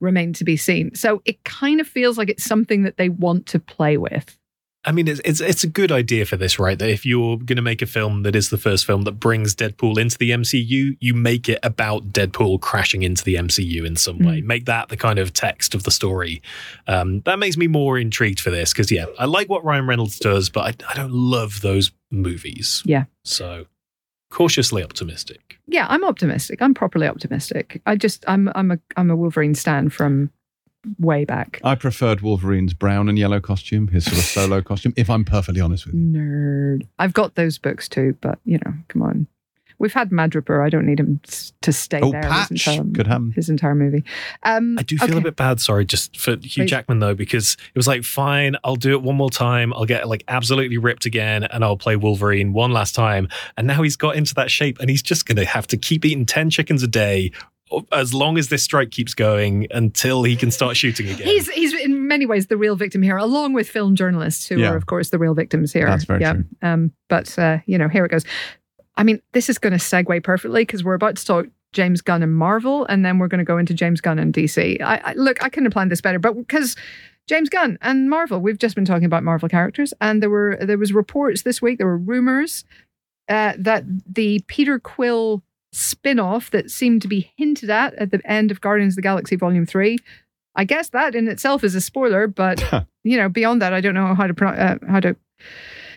remained to be seen. So it kind of feels like it's something that they want to play with. I mean, it's, it's it's a good idea for this, right? That if you're going to make a film that is the first film that brings Deadpool into the MCU, you make it about Deadpool crashing into the MCU in some way. Make that the kind of text of the story. Um, that makes me more intrigued for this because, yeah, I like what Ryan Reynolds does, but I, I don't love those movies. Yeah. So cautiously optimistic. Yeah, I'm optimistic. I'm properly optimistic. I just I'm I'm a I'm a Wolverine stan from way back. I preferred Wolverine's brown and yellow costume, his sort of solo costume, if I'm perfectly honest with you. Nerd. I've got those books too, but you know, come on. We've had Madripoor. I don't need him to stay Oh, there Patch his entire, could happen. his entire movie. Um, I do feel a bit bad, sorry, just for Hugh Please. Jackman though, because it was like, fine, I'll do it one more time. I'll get like absolutely ripped again, and I'll play Wolverine one last time. And now he's got into that shape, and he's just going to have to keep eating ten chickens a day as long as this strike keeps going until he can start shooting again. He's he's in many ways the real victim here, along with film journalists who Yeah. are, of course, the real victims here. That's very yeah. true. Um, but uh, you know, here it goes. I mean, this is going to segue perfectly because we're about to talk James Gunn and Marvel, and then we're going to go into James Gunn and DC. I, I look, I couldn't have planned this better, but because James Gunn and Marvel, we've just been talking about Marvel characters, and there were there was reports this week, there were rumors uh, that the Peter Quill spin-off that seemed to be hinted at at the end of Guardians of the Galaxy Volume Three. I guess that in itself is a spoiler, but *laughs* you know, beyond that, I don't know how to pro- uh, how to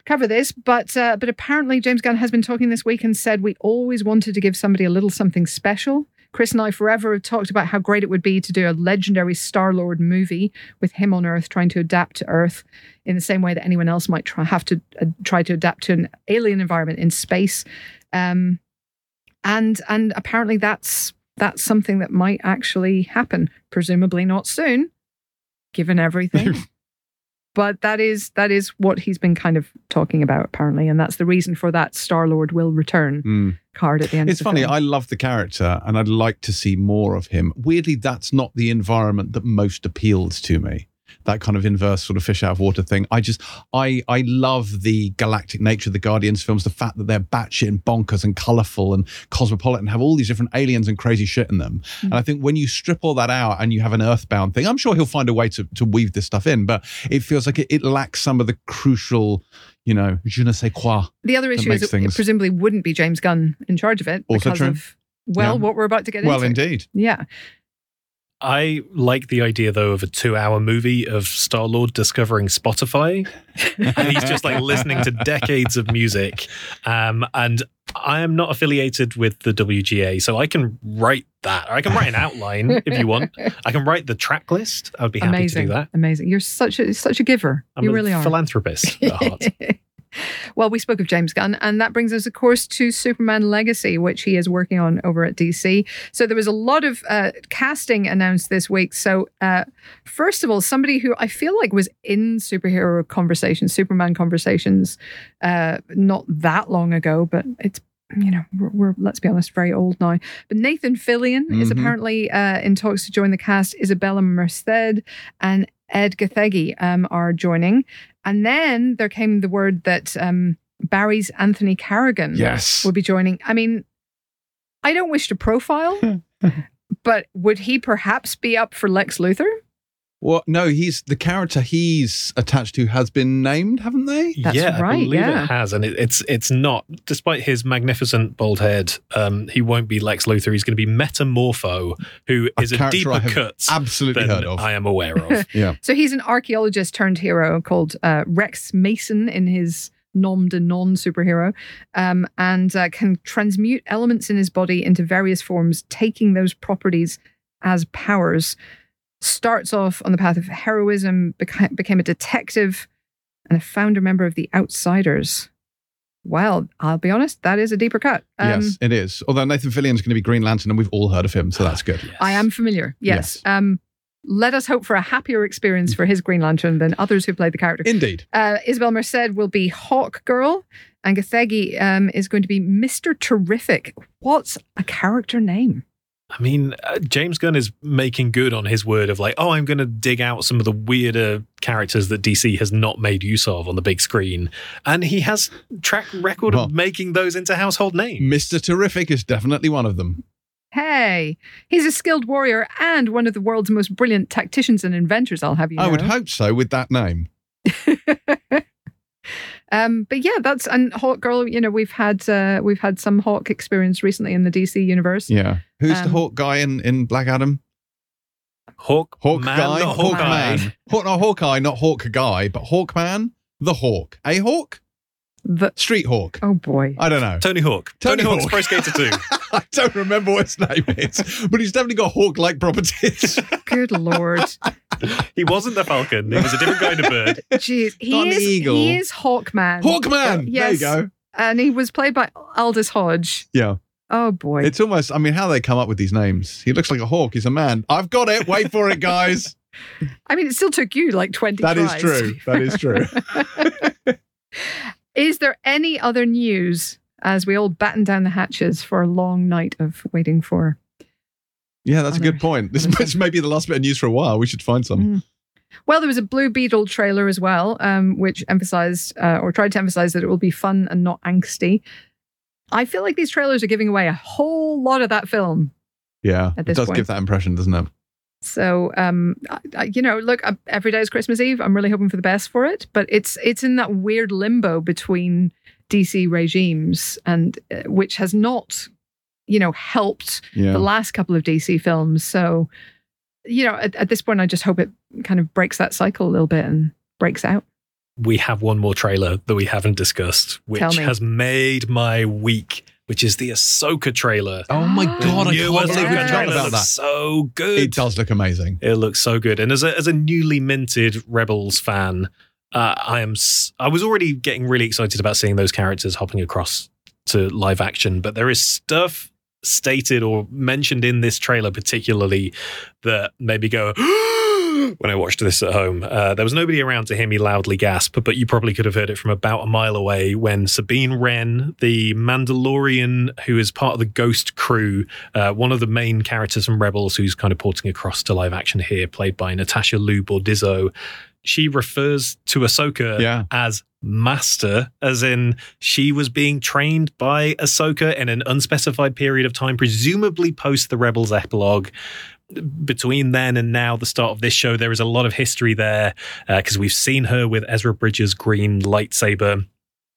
cover this. But uh, but apparently, James Gunn has been talking this week and said we always wanted to give somebody a little something special. Chris and I forever have talked about how great it would be to do a legendary Star Lord movie with him on Earth, trying to adapt to Earth in the same way that anyone else might try have to uh, try to adapt to an alien environment in space. Um, and and apparently that's that's something that might actually happen. Presumably not soon, given everything. *laughs* but that is that is what he's been kind of talking about apparently, and that's the reason for that Star Lord will return Mm. card at the end. It's of the funny. film. I love the character and I'd like to see more of him. Weirdly, that's not the environment that most appeals to me. That kind of inverse sort of fish out of water thing. I just, I, I love the galactic nature of the Guardians films. The fact that they're batshit and bonkers and colorful and cosmopolitan, have all these different aliens and crazy shit in them. Hmm. And I think when you strip all that out and you have an Earthbound thing, I'm sure he'll find a way to to weave this stuff in, but it feels like it, it lacks some of the crucial, you know, je ne sais quoi. The other issue is it presumably wouldn't be James Gunn in charge of it Also because true. of well, Yeah. what we're about to get Well, into. Well, indeed. Yeah. I like the idea though of a two-hour movie of Star Lord discovering Spotify, *laughs* and he's just like listening to decades of music. Um, and I am not affiliated with the WGA, so I can write that. I can write an outline if you want. I can write the track list. I would be happy Amazing. to do that. Amazing. You're such a such a giver. I'm you a really are. philanthropist at heart. *laughs* well, we spoke of James Gunn, and that brings us, of course, to Superman Legacy, which he is working on over at DC. So there was a lot of uh, casting announced this week. So, uh, first of all, somebody who I feel like was in superhero conversations, Superman conversations, uh, not that long ago, but it's you know, we're, we're, let's be honest, very old now. But Nathan Fillion is Mhm. apparently uh, in talks to join the cast. Isabela Merced and Ed Gathegi um, are joining. And then there came the word that um, Barry's Anthony Carrigan Yes. would be joining. I mean, I don't wish to profile, *laughs* but would he perhaps be up for Lex Luthor? Well, no, he's the character he's attached to has been named, haven't they? That's yeah, right, I believe yeah. it has, and it, it's it's not. Despite his magnificent bald head, um, he won't be Lex Luthor. He's going to be Metamorpho, who A is a, deeper cut Absolutely than heard of. I am aware of. *laughs* yeah. So he's an archaeologist turned hero called uh, Rex Mason in his nom de non superhero, um, and uh, can transmute elements in his body into various forms, taking those properties as powers. Starts off on the path of heroism, beca- became a detective, and a founder member of the Outsiders. Well, I'll be honest, that is a deeper cut. Um, yes, it is. Although Nathan Fillion's going to be Green Lantern, and we've all heard of him, so that's good. Yes. I am familiar. Yes. Yes. Um, let us hope for a happier experience for his Green Lantern than others who played the character. Indeed. Uh, Isabel Merced will be Hawk Girl, and Gathegi um, is going to be Mr. Terrific. What's a character name? I mean, uh, James Gunn is making good on his word of like, oh, I'm going to dig out some of the weirder characters that DC has not made use of on the big screen, and he has track record Well- of making those into household names. Mr. Terrific is definitely one of them. Hey, he's a skilled warrior and one of the world's most brilliant tacticians and inventors, I'll have you know. I would hope so with that name. *laughs* um, but yeah, that's and Hawk Girl. You know, we've had uh, we've had some Hawk experience recently in the DC universe. Yeah. Who's the Um, Hawk guy in, in Black Adam? Hawk, Hawk man, guy? not Hawk Hawkeye. man. Hawk, not Hawkeye, not Hawk guy, but Hawkman, the Hawk. A Hawk? The Street Hawk. oh boy, I don't know. Tony Hawk. Tony Tony, Hawk's Hawk. Pro Skater 2. *laughs* I don't remember what his name is, but he's definitely got Hawk like properties. *laughs* good lord. he wasn't the Falcon. He was a different kind of bird. *laughs* Jeez, he Not an is eagle. he is Hawkman. Hawkman! yes. There you go. and he was played by Aldis Hodge. Yeah. Oh boy, It's almost, I mean, how they come up with these names. He looks like a hawk. He's a man. I've got it. Wait for it, guys. I mean, it still took you like twenty. That is tries. true. That is true. Is there any other news as we all batten down the hatches for a long night of waiting for? Yeah, that's a good point. This, other this may be the last bit of news for a while. We should find some. Mm. Well, there was a Blue Beetle trailer as well, um, which emphasized uh, or tried to emphasize that it will be fun and not angsty. I feel like these trailers are giving away a whole lot of that film. Yeah, it does point. give that impression, doesn't it? So, um, I, I, you know, look, uh, every day is Christmas Eve. I'm really hoping for the best for it, but it's it's in that weird limbo between DC regimes and uh, which has not, you know, helped Yeah. the last couple of DC films. So, you know, at, at this point, I just hope it kind of breaks that cycle a little bit and breaks out. We have one more trailer that we haven't discussed, which has made my week, which is the Ahsoka trailer. oh my god, I can't believe we Ahsoka forgot about that. so good. It does look amazing. It looks so good. And as a as a newly minted Rebels fan, uh, I am s- I was already getting really excited about seeing those characters hopping across to live action, but there is stuff stated or mentioned in this trailer particularly that maybe go *gasps* when I watched this at home. Uh, there was nobody around to hear me loudly gasp, but you probably could have heard it from about a mile away when Sabine Wren, the Mandalorian who is part of the Ghost crew, uh, one of the main characters from Rebels, who's kind of porting across to live action here, played by Natasha Liu Bordizzo. She refers to Ahsoka Yeah. as master, as in she was being trained by Ahsoka in an unspecified period of time, presumably post the Rebels epilogue. Between then and now, the start of this show, there is a lot of history there uh, because we've seen her with Ezra Bridger's green lightsaber.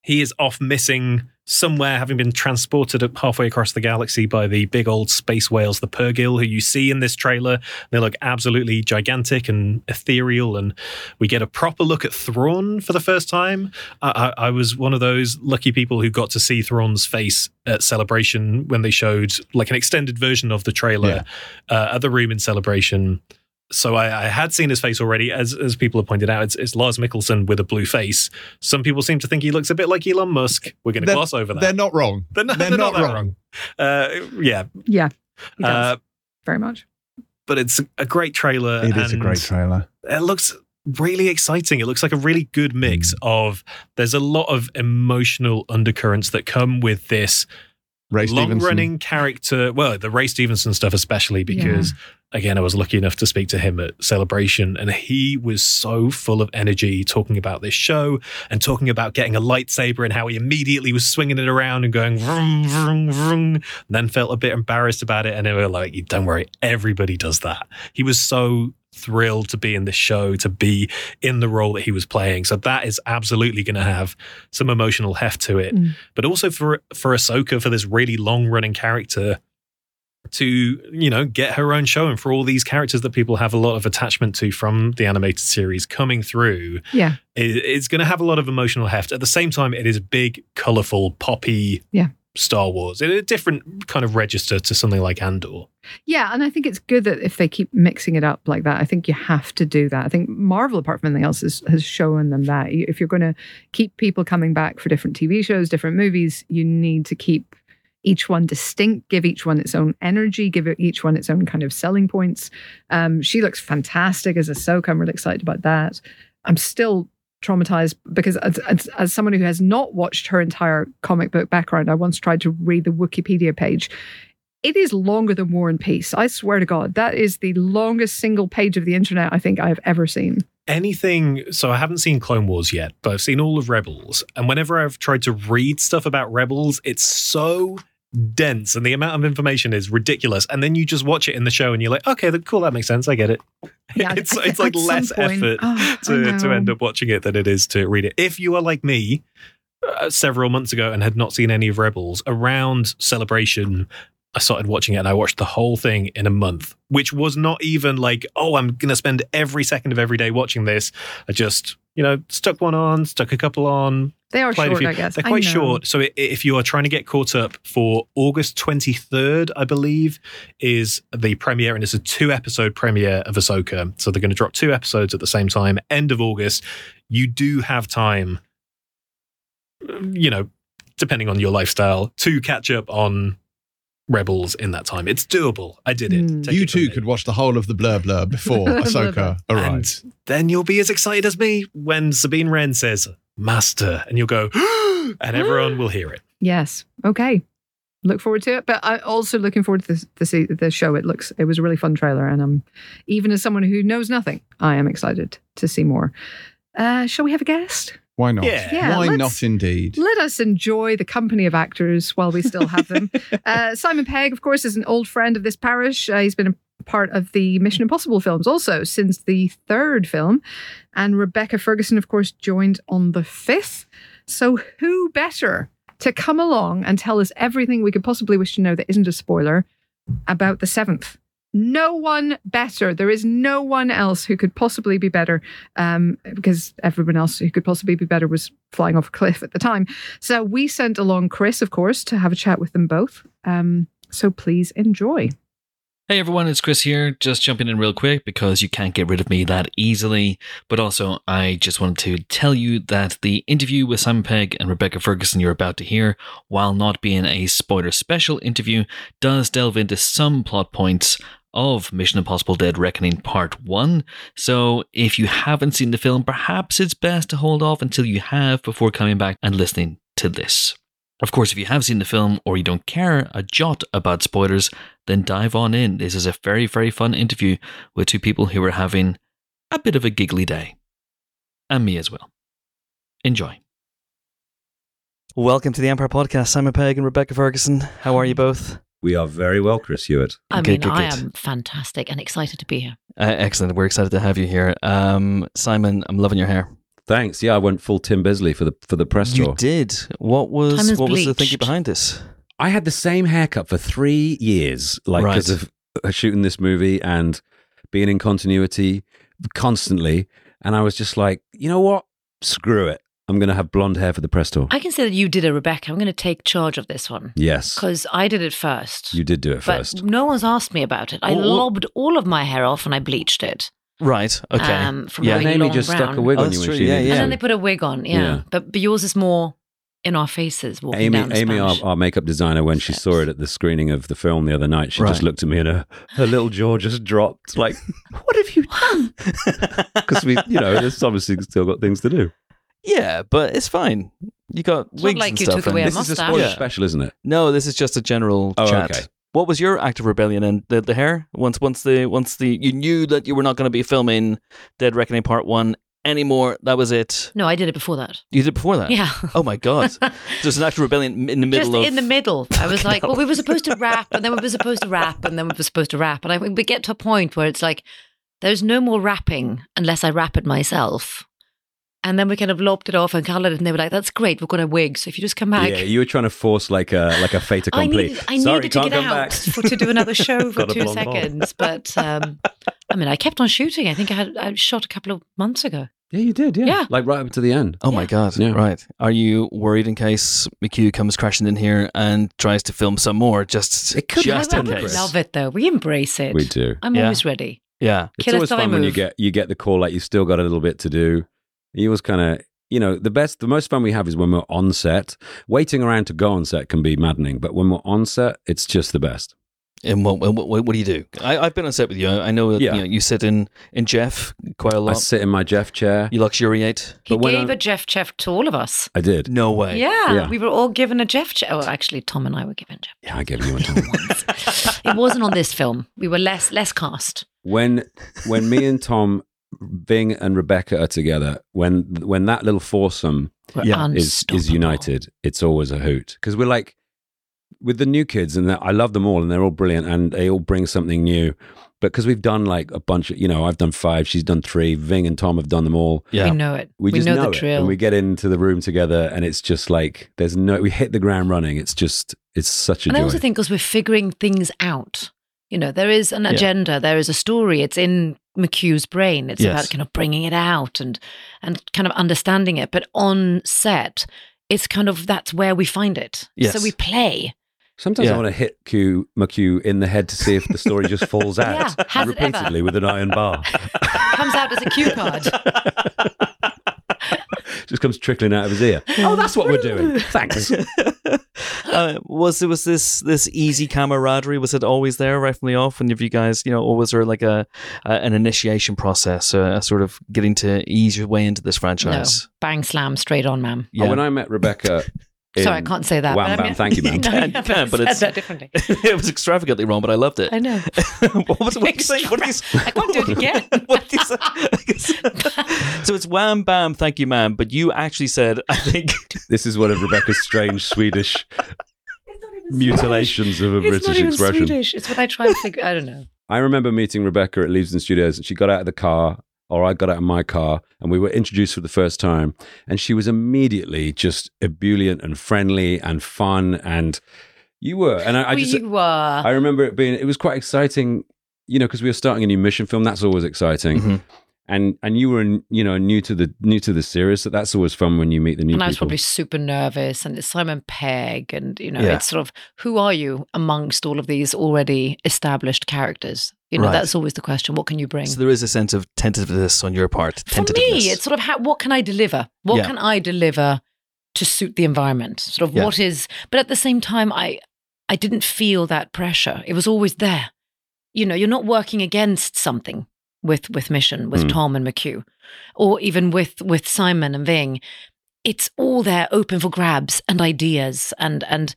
He is off missing somewhere, having been transported halfway across the galaxy by the big old space whales, the Purrgil, who you see in this trailer. They look absolutely gigantic and ethereal, and we get a proper look at Thrawn for the first time. I, I, I was one of those lucky people who got to see Thrawn's face at Celebration when they showed like an extended version of the trailer uh, at the room in Celebration. So I, I had seen his face already, as as people have pointed out. It's, it's Lars Mikkelsen with a blue face. Some people seem to think he looks a bit like Elon Musk. We're going to gloss over that. They're not wrong. They're not, they're they're not that wrong. Uh, yeah, Yeah, he does uh, very much. but it's a great trailer. It is a great trailer. It looks really exciting. It looks like a really good mix Mm. of. There's a lot of emotional undercurrents that come with this Ray long Stevenson. running character. Well, the Ray Stevenson stuff, especially because, again, I was lucky enough to speak to him at Celebration, and he was so full of energy talking about this show and talking about getting a lightsaber and how he immediately was swinging it around and going vroom, vroom, vroom, and then felt a bit embarrassed about it. And they were like, don't worry, everybody does that. He was so thrilled to be in this show, to be in the role that he was playing. So that is absolutely going to have some emotional heft to it Mm. but also for for Ahsoka for this really long running character to you know get her own show and for all these characters that people have a lot of attachment to from the animated series coming through Yeah. it, it's going to have a lot of emotional heft at the same time it is big colorful poppy Yeah. Star Wars in a different kind of register to something like Andor. Yeah, and I think it's good that if they keep mixing it up like that, I think you have to do that. I think Marvel, apart from anything else, has, has shown them that. If you're going to keep people coming back for different TV shows, different movies, you need to keep each one distinct, give each one its own energy, give each one its own kind of selling points. Um, she looks fantastic as a Ahsoka. I'm really excited about that. I'm still traumatized because as, as, as someone who has not watched her entire comic book background, I once tried to read the Wikipedia page it is longer than War and Peace. I swear to God, that is the longest single page of the internet I think I've ever seen. anything so i haven't seen clone wars yet but i've seen all of rebels and whenever i've tried to read stuff about rebels it's so dense and the amount of information is ridiculous. And then you just watch it in the show and you're like okay cool that makes sense. I get it. *laughs* Yeah, it's, it's *laughs* like less point- effort Oh, to, to end up watching it than it is to read it. If you are like me uh, several months ago and had not seen any of rebels around celebration I started watching it and I watched the whole thing in a month, which was not even like, oh, I'm going to spend every second of every day watching this. I just, you know, stuck one on, stuck a couple on, They are short. I guess. They're quite short. So if you are trying to get caught up for August 23rd, I believe, is the premiere, and it's a two episode premiere of Ahsoka. So they're going to drop two episodes at the same time, end of August. You do have time, you know, depending on your lifestyle, to catch up on Rebels in that time. It's doable. I did it. Take You it too me. could watch the whole of the blur blur before *laughs* *laughs* Blur Ahsoka arrives. And then you'll be as excited as me when Sabine Wren says, Master, and you'll go, *gasps* and everyone will hear it. Yes. Okay. Look forward to it, but I'm also looking forward to the the, the show. It looks it was a really fun trailer, and I'm even as someone who knows nothing, I am excited to see more. Uh, shall we have a guest? Why not? Yeah. Yeah, Why not indeed? Let us enjoy the company of actors while we still have them. *laughs* uh, Simon Pegg, of course, is an old friend of this parish. Uh, he's been a part of the Mission Impossible films also since the third film. And Rebecca Ferguson, of course, joined on the fifth. So, who better to come along and tell us everything we could possibly wish to know that isn't a spoiler about the seventh? No one better. There is no one else who could possibly be better um, because everyone else who could possibly be better was flying off a cliff at the time. So we sent along Chris, of course, to have a chat with them both. Um, so please enjoy. Hey everyone, it's Chris here. Just jumping in real quick because you can't get rid of me that easily. But also, I just wanted to tell you that the interview with Simon Pegg and Rebecca Ferguson you're about to hear, while not being a spoiler special interview, does delve into some plot points of Mission Impossible Dead Reckoning Part 1. So if you haven't seen the film, perhaps it's best to hold off until you have before coming back and listening to this. Of course, if you have seen the film or you don't care a jot about spoilers, then dive on in. This is a very, very fun interview with two people who are having a bit of a giggly day. And me as well. Enjoy. Welcome to the Empire Podcast. Simon Pegg and Rebecca Ferguson. How are you both? We are very well, Chris Hewitt. I Good, mean, good, I good. am fantastic and excited to be here. Uh, excellent. We're excited to have you here. Um, Simon, I'm loving your hair. Thanks. Yeah, I went full Tim Bisley for the for the press You tour. did. What was Time is what was the thinking behind this? I had the same haircut for three years, like Right. because of uh, shooting this movie and being in continuity constantly. And I was just like, you know what? Screw it. I'm going to have blonde hair for the press tour. I can say that you did it, Rebecca. I'm going to take charge of this one yes, because I did it first. you did do it but first. no one's asked me about it. I Oh, oh. lobbed all of my hair off and I bleached it. Right. Okay. Um, from Yeah. having and Amy just brown. stuck a wig Oh, on that's you when she Yeah, yeah. And then they put a wig on. Yeah. Yeah. But, but yours is more in our faces. Walking Amy, down the Amy, our, our makeup designer, when she Steps. saw it at the screening of the film the other night, she Right. just looked at me and her, her little jaw just dropped. Like, *laughs* what have you done? *laughs* Because we, you know, there's obviously still got things to do. Yeah, but it's fine. You got It's not wigs like and you stuff. took away and- a This is a mustache. spoiler Yeah. special, isn't it? No, this is just a general Oh, chat. okay. What was your act of rebellion and the, the hair? Once once the once the you knew that you were not going to be filming Dead Reckoning Part One anymore. That was it. no, I did it before that. You did it before that. Yeah. Oh my god. *laughs* so it's an act of rebellion in the middle Just of in the middle. I was like, well, we were supposed to rap, and then we were supposed to rap, and then we were supposed to rap. And I think we get to a point where it's like, there's no more rapping unless I rap it myself. And then we kind of lobbed it off and colored it, and they were like, that's great, we've got a wig. So if you just come back. Yeah, you were trying to force like a like a fait I accompli. needed, I Sorry, needed to get out back. for, to do another *laughs* show for two blonde bob. seconds. But um, I mean, I kept on shooting. I think I had I shot a couple of months ago. Yeah, you did. Yeah, Yeah. like right up to the end. Oh my god! Yeah. Right? Are you worried in case McQ comes crashing in here and tries to film some more? Just It could just I in happen, would case. love it though. We embrace it. We do. I'm Yeah. always ready. Yeah. It's Kill us always till I fun when you get you get the call like you still got a little bit to do. You was kind of you know the best the most fun we have is when we're on set. Waiting around to go on set can be maddening, but when we're on set, it's just the best. And what, what, what, what do you do? I, I've been on set with you. I know that Yeah. you, know, you sit in, in Jeff quite a lot. I sit in my Jeff chair. You luxuriate. He But when gave I- a Jeff Jeff to all of us. I did. No way. Yeah, Yeah. we were all given a Jeff Jeff. Oh, actually, Tom and I were given Jeff. Yeah, I gave you one. Tom. *laughs* It wasn't on this film. We were less less cast. when when me and Tom, Ving and Rebecca are together, when when that little foursome Yeah, is is united, it's always a hoot because we're like with the new kids, and I love them all, and they're all brilliant, and they all bring something new. But because we've done like a bunch of, you know, I've done five, she's done three, Ving and Tom have done them all. Yeah. We know it. We, just know, know, the it, drill. and we get into the room together, and it's just like there's no, we hit the ground running. It's just, it's such a and I also think because we're figuring things out. You know, there is an Yeah. agenda, there is a story. It's in McQ's brain. It's Yes. about kind of bringing it out and and kind of understanding it. But on set, it's kind of that's where we find it. Yes. So we play. Sometimes Yeah. I want to hit Q McQ in the head to see if the story just falls *laughs* out Yeah, has it ever? repeatedly with an iron bar. *laughs* Comes out as a cue card. *laughs* *laughs* just comes trickling out of his ear. Oh, that's what we're doing. *laughs* Thanks. *laughs* uh, was it was this this easy camaraderie? Was it always there right from the off? And if you guys, you know, or was there like a, a an initiation process, a, a sort of getting to ease your way into this No, franchise? bang slam straight on, ma'am. Oh, when I met Rebecca, in- Sorry, I can't say that. Wham but I bam, mean- thank you, *laughs* ma'am. No, Can- *laughs* yeah, can, but I it's- said that differently. *laughs* it was extravagantly wrong, but I loved it. I know. what was it? What did you say? What did you say? I can't do it again. what did you say? so it's wham bam, thank you, ma'am. But you actually said, I think, This is one of Rebecca's strange Swedish mutilations of a It's British not even expression. Swedish. It's what I try and figure. I don't know. I remember meeting Rebecca at Leavesden Studios, and she got out of the car, or I got out of my car, and we were introduced for the first time. And she was immediately just ebullient and friendly and fun, and you were. And I, I we just, were. I remember it being, it was quite exciting, you know, because we were starting a new mission film. That's always exciting. Mhm. And and you were, you know, new to the new to the series. So that's always fun when you meet the new and I was people. probably super nervous. And it's Simon Pegg, and you know, Yeah. it's sort of who are you amongst all of these already established characters? You know, Right. that's always the question. What can you bring? so there is a sense of tentativeness on your part. For me, it's sort of how, what can I deliver? What Yeah. can I deliver to suit the environment? Sort of Yeah. what is, but at the same time, I I didn't feel that pressure. It was always there. you know, you're not working against something with with Mission, with Mm. Tom and McQ, or even with with Simon and Ving. It's all there, open for grabs and ideas, and and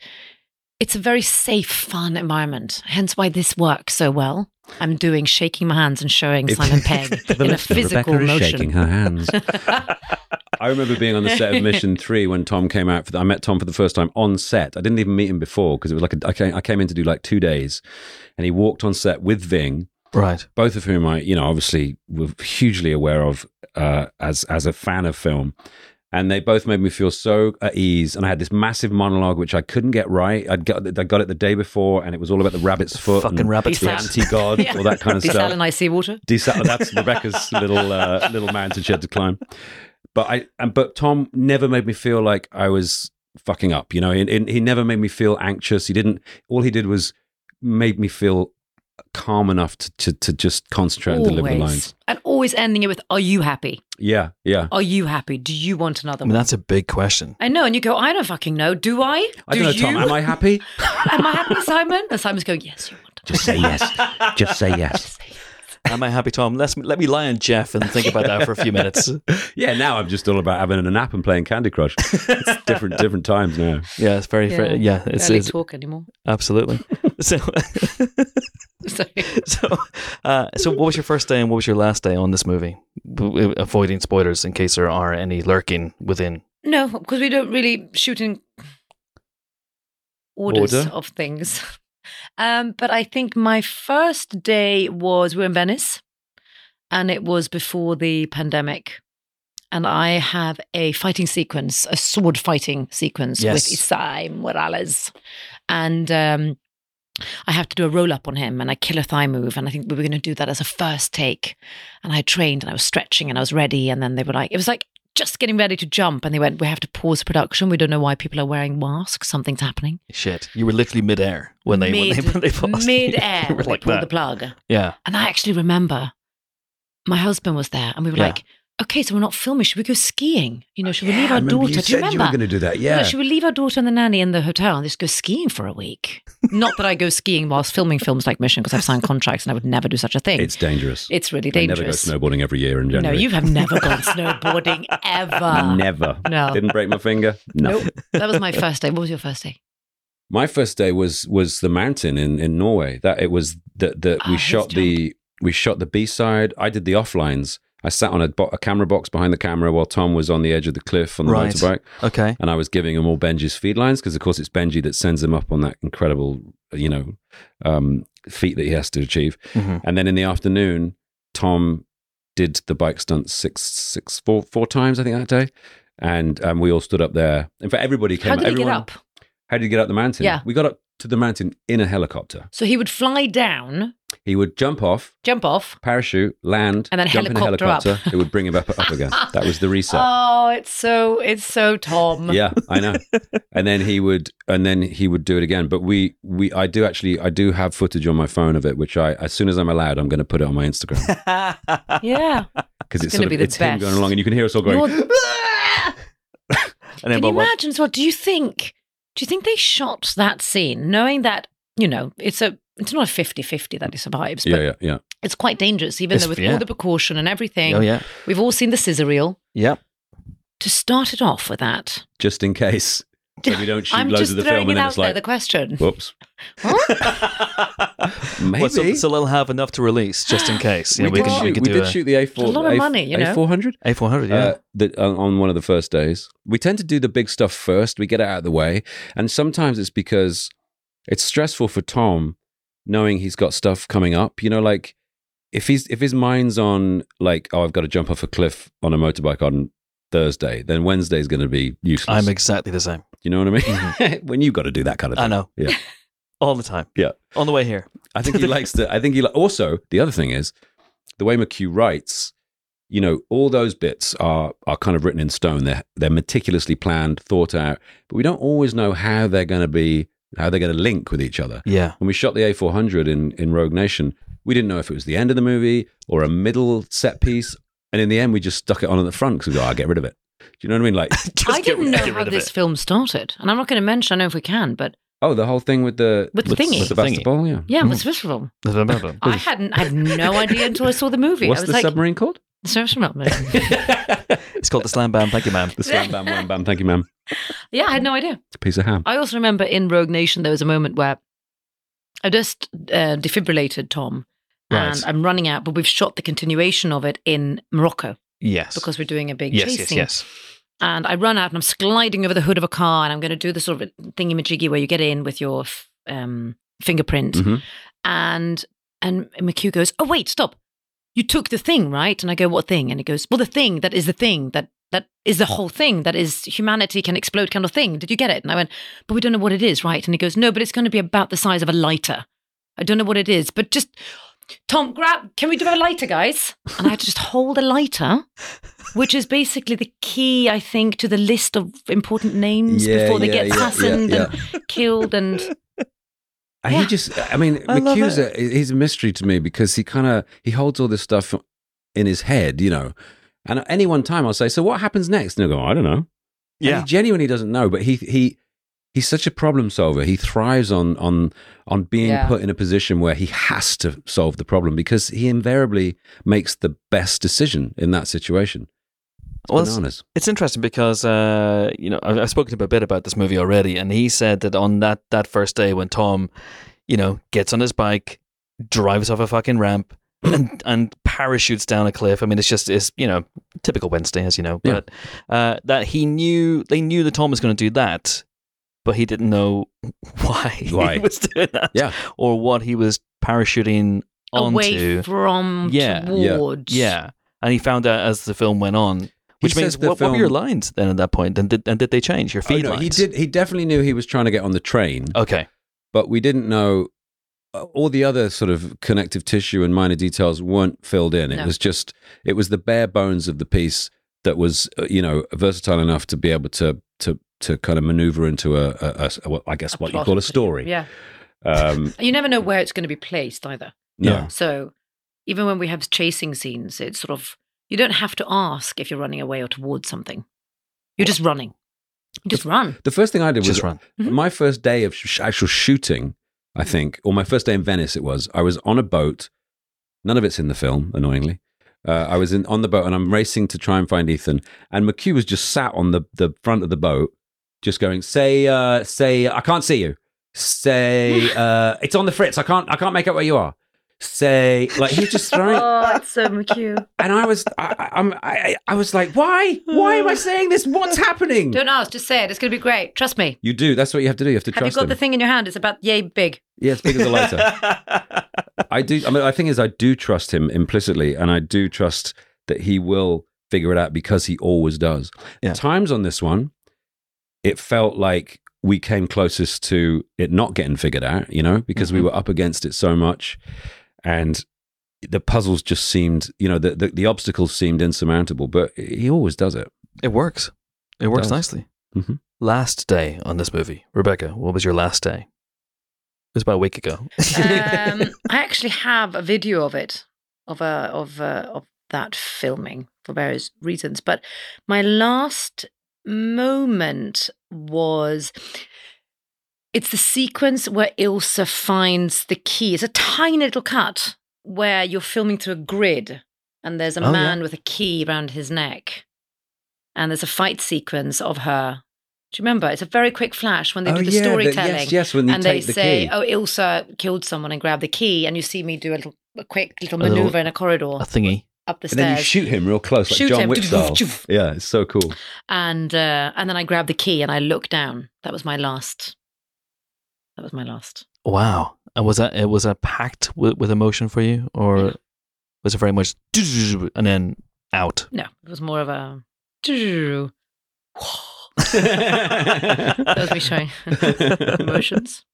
it's a very safe, fun environment. Hence why this works so well. I'm doing shaking my hands and showing If- Simon *laughs* Pegg The in a listener, physical Rebecca is motion. shaking her hands. *laughs* I remember being on the set of Mission *laughs* Three when Tom came out. For the, I met Tom for the first time on set. I didn't even meet him before because it was like a, I, came, I came in to do like two days, and he walked on set with Ving, Right. both of whom I, you know, obviously were hugely aware of uh, as as a fan of film. And they both made me feel so at ease. And I had this massive monologue which I couldn't get right. I'd got I got it the day before, and it was all about the rabbit's foot, Fucking and rabbit's the foot. anti-god, *laughs* Yeah. all that kind of *laughs* stuff. Desalinized seawater. Desal- that's *laughs* Rebecca's little uh, little mountain she had to climb. But I and but Tom never made me feel like I was fucking up. You know, he, he he never made me feel anxious. He didn't. All he did was made me feel calm enough to to, to just concentrate and deliver the lines. And always ending it with, Are you happy? Yeah, yeah. Are you happy? Do you want another I mean, one? that's a big question. I know. And you go, I don't fucking know. Do I? I Do don't know, you? Tom. Am I happy? *laughs* Am I happy, Simon? And Simon's going, Yes, you want Just say yes. *laughs* Just say yes. Am I happy, Tom? Let's let me lie on Jeff and think about that for a few minutes. *laughs* Yeah. Now I'm just all about having a nap and playing Candy Crush. It's different different times now. Yeah, it's very, very yeah. Yeah. It's, Barely it's talk anymore. absolutely. *laughs* So, So, *laughs* so, uh, so, what was your first day and what was your last day on this movie? Avoiding spoilers in case there are any lurking within. no, because we don't really shoot in orders Order? of things. Um, but I think my first day was we were in Venice, and it was before the pandemic. And I have a fighting sequence, a sword fighting sequence Yes. with Esai Morales. And um, I have to do a roll up on him and I kill a thigh move. And I think we were going to do that as a first take. And I trained and I was stretching and I was ready. And then they were like, it was like just getting ready to jump. And they went, we have to pause production. We don't know why people are wearing masks. Something's happening. Shit, you were literally midair when they Mid, when they, when they paused. *laughs* mid air. You were they like pulled that. the plug. Yeah, And I actually remember my husband was there and we were Yeah. like, okay, so we're not filming. Should we go skiing? You know, should we Yeah, leave our daughter? You Do you said remember? you were going to do that. Yeah, should we leave our daughter and the nanny in the hotel and just go skiing for a week? Not that I go skiing whilst filming films like Mission because I've signed contracts and I would never do such a thing. It's dangerous. It's really I never go dangerous. snowboarding every year in no, you have never gone *laughs* snowboarding ever. Never. No. Didn't break my finger. No. Nope. That was my first day. What was your first day? My first day was was the mountain in, in Norway. That it was that that Ah, we his shot the we shot the B side. I did the offlines. I sat on a, bo- a camera box behind the camera while Tom was on the edge of the cliff on the Right. motorbike, okay. and I was giving him all Benji's feed lines because, of course, it's Benji that sends him up on that incredible, you know, um, feat that he has to achieve. hmm And then in the afternoon, Tom did the bike stunt six, six, four, four times, I think, that day. And um, we all stood up there. In fact, everybody came. How did he everyone, get up? How did you get up the mountain? Yeah. We got up to the mountain in a helicopter. So he would fly down, He would jump off, jump off. parachute, land, And then jump in a helicopter up. It would bring him up, up again. *laughs* That was the reset. Oh, it's so it's so Tom. yeah, I know. And then he would, and then he would do it again. But we, we, I do actually, I do have footage on my phone of it, which I, as soon as I'm allowed, I'm going to put it on my Instagram *laughs* Yeah. because it's, gonna be the it's him going along, and you can hear us all going. *laughs* And then, Can you but what- imagine as? Do you think do you think they shot that scene knowing that, you know, it's a it's not a 50-50 that he survives, but Yeah, yeah, yeah. it's quite dangerous, even It's- though with yeah. all the precaution and everything. Oh yeah, We've all seen the scissor reel. yeah. To start it off with that. Just in case, so we don't *laughs* shoot I'm loads just of the throwing film, and it then out it's there, like, the question. whoops. *laughs* Maybe. *laughs* Well, so, so they'll have enough to release just in *gasps* case. You know, we, we, can, shoot, we can we do did a shoot the A4. It's a lot of money, you know? A400. A400. Yeah. uh, the, on, on one of the first days. We tend to do the big stuff first. We get it out of the way, and sometimes it's because it's stressful for Tom knowing he's got stuff coming up. You know, like if he's if his mind's on like, oh, I've got to jump off a cliff on a motorbike on Thursday, then Wednesday's going to be useless. I'm exactly the same. you know what I mean? Mm-hmm. *laughs* when you've got to do that kind of thing. I know. Yeah. *laughs* All the time. Yeah. On the way here. I think he *laughs* likes to. I think he li- also the other thing is the way McQ writes. You know, all those bits are are kind of written in stone. They're they're meticulously planned, thought out, but we don't always know how they're going to be, how they're going to link with each other. Yeah. When we shot the A400 in in Rogue Nation, we didn't know if it was the end of the movie or a middle set piece, and in the end, we just stuck it on at the front because we go, "I'll get rid of it." Do you know what I mean? Like, *laughs* Just I get didn't know get how this it. film started. And I'm not going to mention, I don't know if we can, but Oh, the whole thing with the With the thingy. with the basketball. Yeah. yeah, what's this from? I hadn't I had no idea until I saw the movie. What's I was the like, submarine called? Surf Submarine. *laughs* it's called the Slam Bam. Thank you, ma'am. The Slam Bam Wham Bam. Thank you, ma'am. yeah, I had no idea. It's a piece of ham. I also remember in Rogue Nation there was a moment where I just uh, defibrillated Tom, Right. and I'm running out, but we've shot the continuation of it in Morocco Yes. because we're doing a big yes, chase yes, scene. yes. And I run out and I'm sliding over the hood of a car, and I'm going to do the sort of thingy majiggy where you get in with your f- um, fingerprint, Mhm. and and McQ goes, "Oh wait, stop! You took the thing, right?" And I go, "What thing?" And he goes, "Well, the thing that is the thing that that is the whole thing that is humanity can explode kind of thing. Did you get it?" And I went, "But we don't know what it is, right?" And he goes, "No, but it's going to be about the size of a lighter. I don't know what it is, but just." Tom, grab. Can we do a lighter, guys? And I had to just hold a lighter, which is basically the key, I think, to the list of important names Yeah, before they yeah, get yeah, and killed. And Uh, and Yeah. He just, I mean, I McQ's he's a mystery to me because he kind of he holds all this stuff in his head, you know. And at any one time, I'll say, "So what happens next?" And he'll go, "I don't know." And Yeah. he genuinely doesn't know, but he he he's such a problem solver. He thrives on on on being Yeah. put in a position where he has to solve the problem because he invariably makes the best decision in that situation. It's Well, it's- bananas. It's interesting because uh, you know I've, I've spoken to him a bit about this movie already, and he said that on that that first day when Tom, you know, gets on his bike, drives off a fucking ramp, *clears throat* and and parachutes down a cliff. I mean, it's just it's you know typical Wednesday, as you know, Yeah. but uh, that he knew they knew that Tom was going to do that, but he didn't know why, *laughs* Why. he was doing that, Yeah. or what he was parachuting away onto. from Yeah, yeah. Yeah, and he found out as the film went on. Which He means, says the what, what were your lines then at that point? And did and did they change your Oh, feed no, lines? he did. He definitely knew he was trying to get on the train. Okay, but we didn't know uh, all the other sort of connective tissue and minor details weren't filled in. It No. was just it was the bare bones of the piece that was uh, you know versatile enough to be able to to to kind of maneuver into a, a, a- a- what I guess A what you call a story. Yeah. Um, *laughs* you never know where it's going to be placed either. no. Yeah. So even when we have chasing scenes, it's sort of, you don't have to ask if you're running away or towards something. You're just running. You just run. The first thing I did was just run. Mhm. my first day of sh- actual shooting. I think, or my first day in Venice, it was. I was on a boat. None of it's in the film, annoyingly. Uh, I was in on the boat and I'm racing to try and find Ethan. And McQ was just sat on the, the front of the boat, just going, "Say, uh, say, I can't see you. Say, *laughs* uh, it's on the fritz. I can't, I can't make out where you are. Say, like he's just throwing." *laughs* Oh, it's so McQ. And I was, I, I, I'm- I, I was like, "Why? Why am I *sighs* saying this? What's happening?" Don't ask, just say it. It's going to be great. Trust me. You do. That's what you have to do. You have to Have you got him. the thing in your hand? It's about yay big. yeah, it's big as a lighter. *laughs* I do. I mean, I think is I do trust him implicitly, and I do trust that he will figure it out because he always does. Yeah. Times on this one, it felt like we came closest to it not getting figured out. You know, because we Mhm. were up against it so much, and the puzzles just seemed, you know, the the, the obstacles seemed insurmountable. But he always does it. It works. It works does. nicely. Mhm. Last day on this movie, Rebecca. What was your last day? It was about a week ago. *laughs* Um, I actually have a video of it, of a of uh, of that filming for various reasons. But my last moment was it's the sequence where Ilsa finds the key. It's a tiny little cut where you're filming through a grid and there's a Oh, yeah. man with a key around his neck. And there's a fight sequence of her. Do you remember? It's a very quick flash when they do the storytelling yes, yes. When you and they take the say, key. "Oh, Ilsa killed someone and grabbed the key," and you see me do a little, a quick little A little- maneuver in a corridor a thingy. up the and then you stairs, shoot him real close, like Shoot John him. Wick *laughs* style. yeah, it's so cool. and uh, and then I grab the key and I look down. That was my last. That was my last. Wow. And was that it was that packed with, with emotion for you, or Yeah. was it very much *laughs* and then out? No, it was more of a. *laughs* *laughs* That was me showing emotions.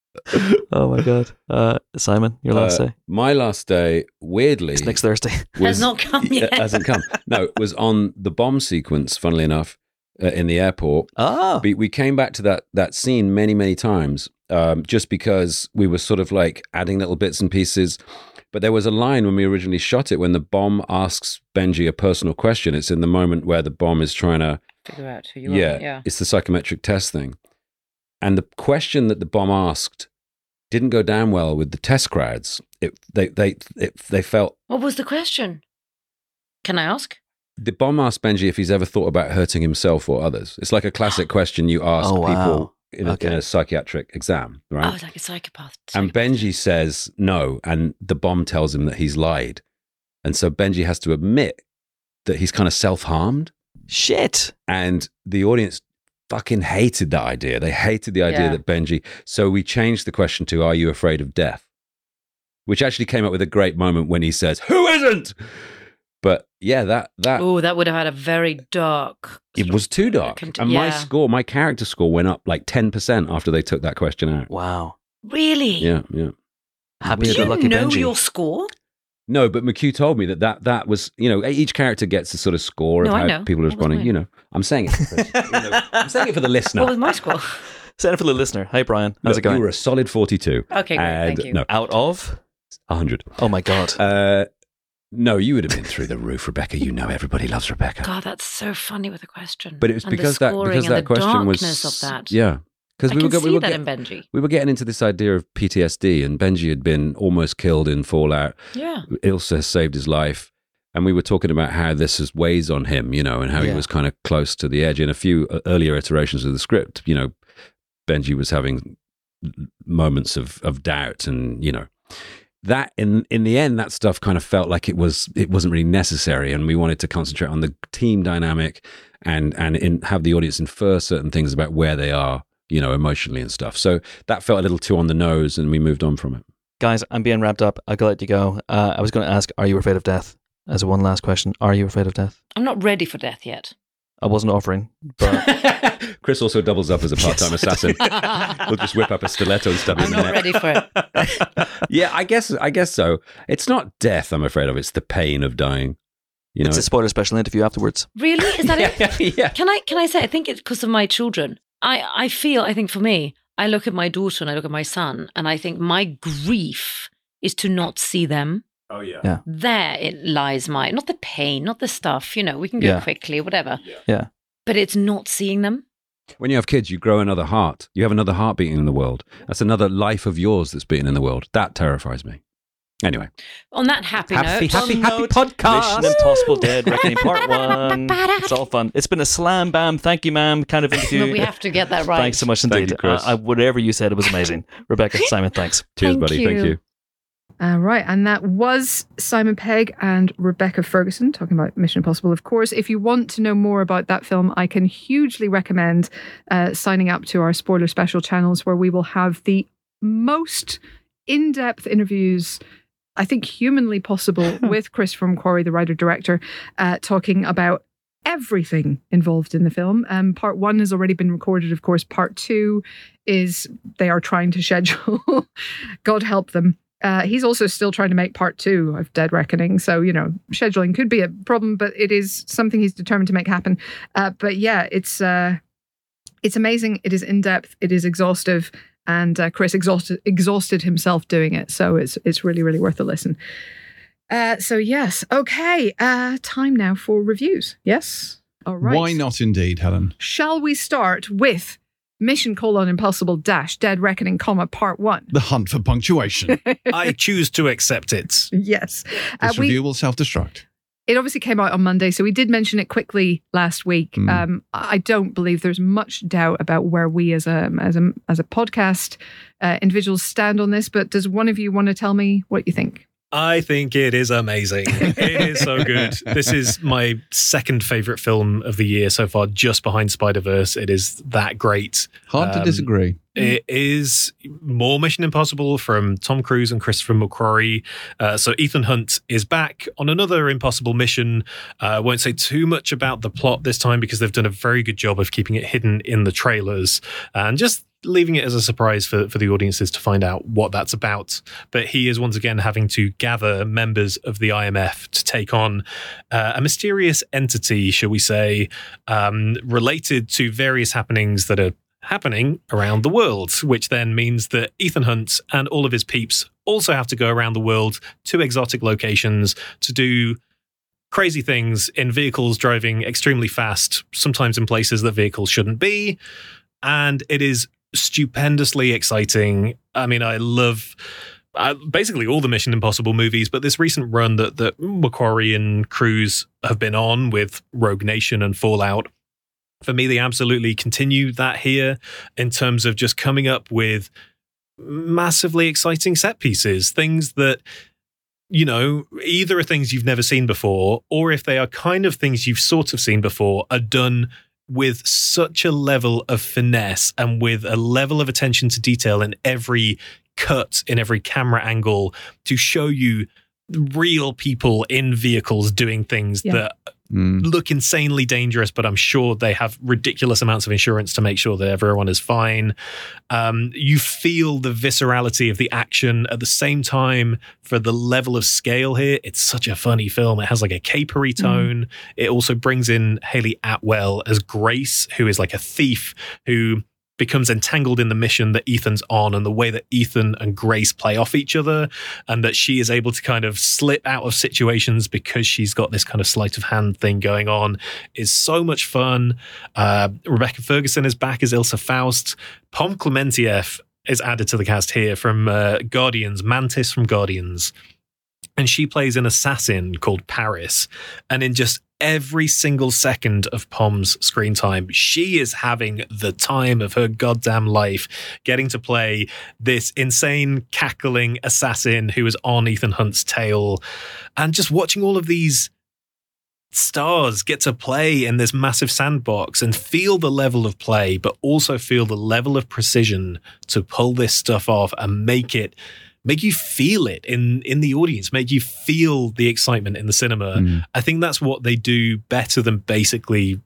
oh my god. Uh, Simon, your last Uh, day. My last day, weirdly, It's next Thursday. Has not come yet. Hasn't come. No, it was on the bomb sequence. Funnily enough, uh, in the airport, Ah. we, we came back to that that scene many many times, um, just because we were sort of like adding little bits and pieces. But there was a line when we originally shot it when the bomb asks Benji a personal question. It's in the moment where the bomb is trying to Figure out who you yeah, are. Yeah. it's the psychometric test thing. And the question that the bomb asked didn't go down well with the test crowds. It, they, they, it, they felt What was the question? Can I ask? The bomb asked Benji if he's ever thought about hurting himself or others. It's like a classic *gasps* question you ask Oh, wow. people in a, in a psychiatric exam, Oh, right? it's like a psychopath. and Benji says no, and the bomb tells him that he's lied. And so Benji has to admit that he's kind of self harmed. Shit. And the audience fucking hated that idea. They hated the idea Yeah. that that Benji. So we changed the question to, Are you afraid of death? Which actually came up with a great moment when he says, Who isn't? But yeah, that, that, Oh, that would have had a very dark. it was too dark. Cont- and my score, my character score went up like 10% after they took that question out. Wow. Really? Yeah, yeah. Happy Did go you lucky know Benji. your score? No, but McQ told me that that, that was, you know, each character gets a sort of score of No, I how people are responding. You know, I'm saying it. For Chris. You know, I'm saying it for the *laughs* listener. What was my score? *laughs* Send it for the listener. Hey, Brian. How's Look, it going? You were a solid 42. Okay, great. and, thank you. No, Out of? 100. Oh, my God. Uh, no, you would have been through the roof, Rebecca. You know everybody loves Rebecca. God, that's so funny with the question. But it was And the because that because and that the question was darkness of that. yeah because we can were go- see we were that get- in Benji. we were getting into this idea of PTSD and Benji had been almost killed in Fallout. Yeah. Ilsa saved his life. And we were talking about how this is weighs on him, you know, and how he was kind of close to the edge. In a few uh, earlier iterations of the script, you know, Benji was having moments of, of doubt and, you know, that in in the end that stuff kind of felt like it was it wasn't really necessary and we wanted to concentrate on the team dynamic and and in, have the audience infer certain things about where they are you know emotionally and stuff so that felt a little too on the nose and we moved on from it Guys, I'm being wrapped up. I'll let you go. Uh, I was going to ask, are you afraid of death? As one last question, are you afraid of death? I'm not ready for death yet. I wasn't offering, but *laughs* chris also doubles up as a part-time Yes. assassin *laughs* we'll just whip up a stiletto and stab him I'm in the not ready for it. *laughs* yeah i guess i guess so it's not death i'm afraid of it's the pain of dying you know it's a spoiler special interview afterwards. Really? Is that it? yeah, yeah. Can I can I say I think it's because of my children. I I feel I think for me, I look at my daughter and I look at my son and I think my grief is to not see them. Oh yeah Yeah. There it lies my not the pain, not the stuff, you know, we can go Yeah. quickly, whatever. Yeah. But it's not seeing them. When you have kids, you grow another heart. You have another heart beating in the world. That's another life of yours that's beating in the world. That terrifies me. Anyway, On that happy, Happy, note. happy, happy note, podcast. Mission Impossible Dead Reckoning Part *laughs* One. It's all fun. It's been a slam bam. Thank you, ma'am. Kind of interview. No, *laughs* we have to get that right. Thanks so much Thank indeed. you, Chris. Uh, I, whatever you said, it was amazing. Rebecca, *laughs* Simon, thanks. cheers, Thank buddy. Thank you. you. Uh, right, and that was Simon Pegg and Rebecca Ferguson talking about Mission Impossible. Of course, if you want to know more about that film, I can hugely recommend uh, signing up to our spoiler special channels, where we will have the most in-depth interviews. I think humanly possible *laughs* with Chris McQuarrie, the writer director, uh, talking about everything involved in the film. Um, part one has already been recorded, of course. Part two is they are trying to *laughs* schedule. God help them. Uh, he's also still trying to make part two of Dead Reckoning. So, you know, scheduling could be a problem, but it is something he's determined to make happen. Uh, but yeah, it's uh, it's amazing. It is in depth. It is exhaustive. And uh, Chris exhausted exhausted himself doing it. So it's it's really, really worth a listen. Uh, so yes. Okay. Uh, time now for reviews. Yes. All right. Why not indeed, Helen? Shall we start with Mission colon impossible dash dead reckoning comma part one? The hunt for punctuation. *laughs* I choose to accept it. yes. Uh, This we- review will self-destruct. it obviously came out on Monday, so we did mention it quickly last week. Mm. Um, I don't believe there's much doubt about where we as a as a as a podcast uh, individuals stand on this. But does one of you want to tell me what you think? I think it is amazing. It is so good. *laughs* This is my second favorite film of the year so far, just behind Spider Verse. It is that great. Hard to Um, disagree. It is more Mission Impossible from Tom Cruise and Christopher McQuarrie. Uh, so Ethan Hunt is back on another impossible mission. Uh, won't say too much about the plot this time because they've done a very good job of keeping it hidden in the trailers and just leaving it as a surprise for, for the audiences to find out what that's about. But he is once again having to gather members of the IMF to take on uh, a mysterious entity, shall we say, um, related to various happenings that are happening around the world, which then means that Ethan Hunt and all of his peeps also have to go around the world to exotic locations to do crazy things in vehicles driving extremely fast, sometimes in places that vehicles shouldn't be. And it is stupendously exciting. I mean, I love uh, basically all the Mission Impossible movies, but this recent run that that McQuarrie and Cruise have been on with Rogue Nation and Fallout. For me, they absolutely continue that here in terms of just coming up with massively exciting set pieces, things that you know, either are things you've never seen before, or if they are kind of things you've sort of seen before, are done with such a level of finesse and with a level of attention to detail in every cut, in every camera angle to show you real people in vehicles doing things Yeah. that Mm. look insanely dangerous, but I'm sure they have ridiculous amounts of insurance to make sure that everyone is fine. Um, you feel the viscerality of the action at the same time for the level of scale here. It's such a funny film. It has like a capery tone. It also brings in Hayley Atwell as Grace, who is like a thief who becomes entangled in the mission that Ethan's on and the way that Ethan and Grace play off each other and that she is able to kind of slip out of situations because she's got this kind of sleight of hand thing going on is so much fun. Uh, Rebecca Ferguson is back as Ilsa Faust. Pom Clementieff is added to the cast here from uh, Guardians, Mantis from Guardians. And she plays an assassin called Paris. And in just every single second of Pom's screen time, she is having the time of her goddamn life getting to play this insane, cackling assassin who is on Ethan Hunt's tail. And just watching all of these stars get to play in this massive sandbox and feel the level of play, but also feel the level of precision to pull this stuff off and make it make you feel it in in the audience, make you feel the excitement in the cinema. Mm. I think that's what they do better than basically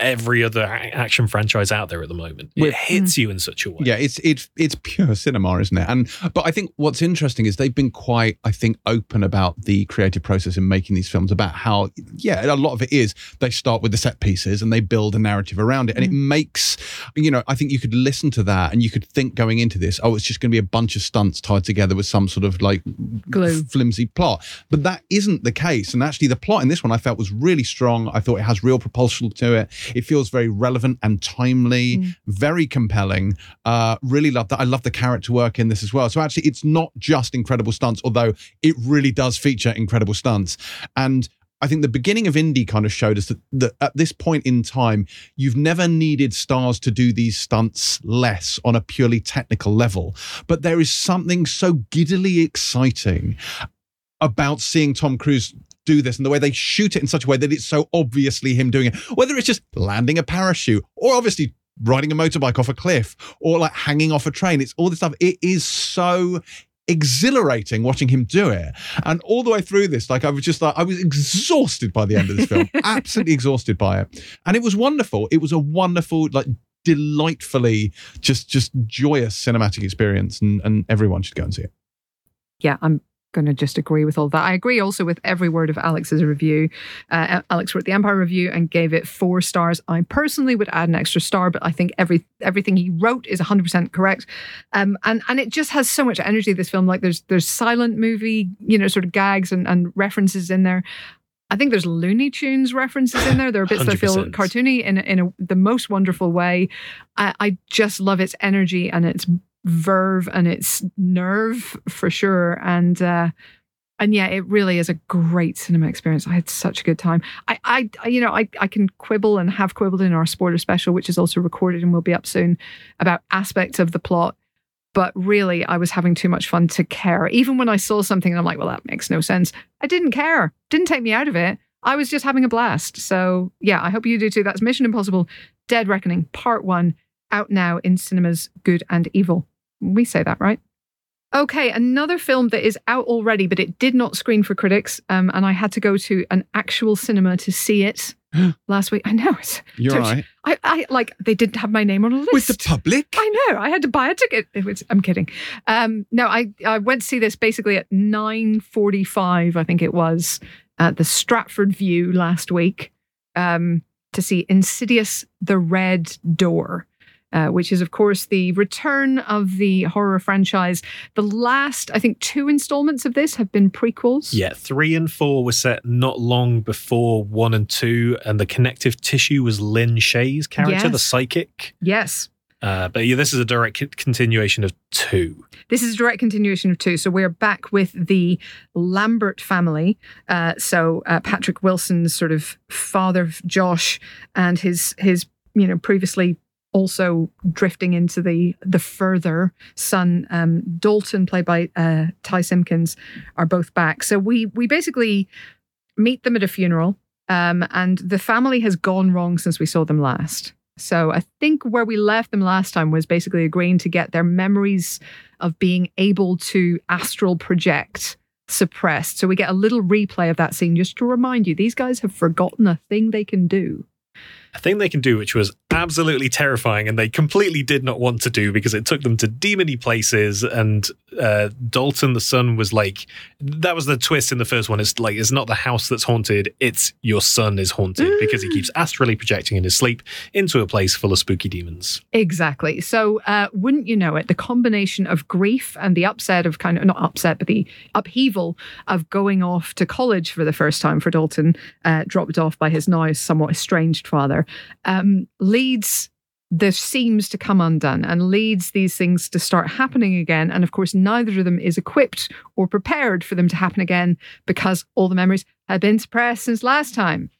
every other action franchise out there at the moment. It hits mm. you in such a way. Yeah, it's it's it's pure cinema, isn't it? And but I think what's interesting is they've been quite, I think, open about the creative process in making these films. About how, yeah, a lot of it is they start with the set pieces and they build a narrative around it, and it mm. makes, you know, I think you could listen to that and you could think going into this, oh, it's just going to be a bunch of stunts tied together with some sort of like Glue. flimsy plot. But that isn't the case. And actually, the plot in this one I felt was really strong. I thought it has real propulsion to it. It feels very relevant and timely, very compelling. Uh, really love that. I love the character work in this as well. So actually, it's not just incredible stunts, although it really does feature incredible stunts. And I think the beginning of Indy kind of showed us that, that at this point in time, you've never needed stars to do these stunts less on a purely technical level. But there is something so giddily exciting about seeing Tom Cruise do this and the way they shoot it in such a way that it's so obviously him doing it, whether it's just landing a parachute or obviously riding a motorbike off a cliff or like hanging off a train. It's all this stuff. It is so exhilarating watching him do it. And all the way through this, like I was just like, I was exhausted by the end of this film, *laughs* absolutely exhausted by it. And it was wonderful. It was a wonderful, like, delightfully just just joyous cinematic experience and, and everyone should go and see it yeah, I'm going to just agree with all that. I agree also with every word of Alex's review. Uh, Alex wrote the Empire review and gave it four stars. I personally would add an extra star, but I think every everything he wrote is 100% correct. Um, and and it just has so much energy. This film, like there's there's silent movie, you know, sort of gags and, and references in there. I think there's Looney Tunes references in there. There are bits that feel cartoony in in a, the most wonderful way. I, I just love its energy and its verve and its nerve for sure. And uh, and yeah, it really is a great cinema experience. I had such a good time. I, I, you know, I, I can quibble and have quibbled in our spoiler special, which is also recorded and will be up soon, about aspects of the plot. But really, I was having too much fun to care. Even when I saw something and I'm like, well, that makes no sense. I didn't care. Didn't take me out of it. I was just having a blast. So yeah, I hope you do too. That's Mission Impossible Dead Reckoning, part one, out now in cinemas, good and evil. We say that, right? Okay, another film that is out already, but it did not screen for critics, um, and I had to go to an actual cinema to see it *gasps* last week. I know it. you're right I, I like they didn't have my name on a list with the public I know. I had to buy a ticket. It was, I'm kidding. Um, no, I, I went to see this basically at 9.45, I think it was, at the Stratford Vue last week um, to see Insidious The Red Door. Uh, which is, of course, the return of the horror franchise. The last, I think, two installments of this have been prequels. Yeah, three and four were set not long before one and two, and the connective tissue was Lin Shaye's character, the psychic. Yes. Uh, but yeah, this is a direct continuation of two. This is a direct continuation of two. So we're back with the Lambert family. Uh, so uh, Patrick Wilson's sort of father, Josh, and his his you know previously also drifting into the the further son um, Dalton, played by uh, Ty Simpkins, are both back. So we we basically meet them at a funeral, um, and the family has gone wrong since we saw them last. So I think where we left them last time was basically agreeing to get their memories of being able to astral project suppressed. So we get a little replay of that scene just to remind you these guys have forgotten a thing they can do. A thing they can do, which was absolutely terrifying, and they completely did not want to do because it took them to demony places. And uh, Dalton, the son, was like, that was the twist in the first one. It's like, it's not the house that's haunted, it's your son is haunted because he keeps astrally projecting in his sleep into a place full of spooky demons. Exactly. So, uh, wouldn't you know it, the combination of grief and the upset of kind of not upset, but the upheaval of going off to college for the first time for Dalton, uh, dropped off by his now somewhat estranged father, um, leads the seams to come undone and leads these things to start happening again. And of course, neither of them is equipped or prepared for them to happen again because all the memories have been suppressed since last time.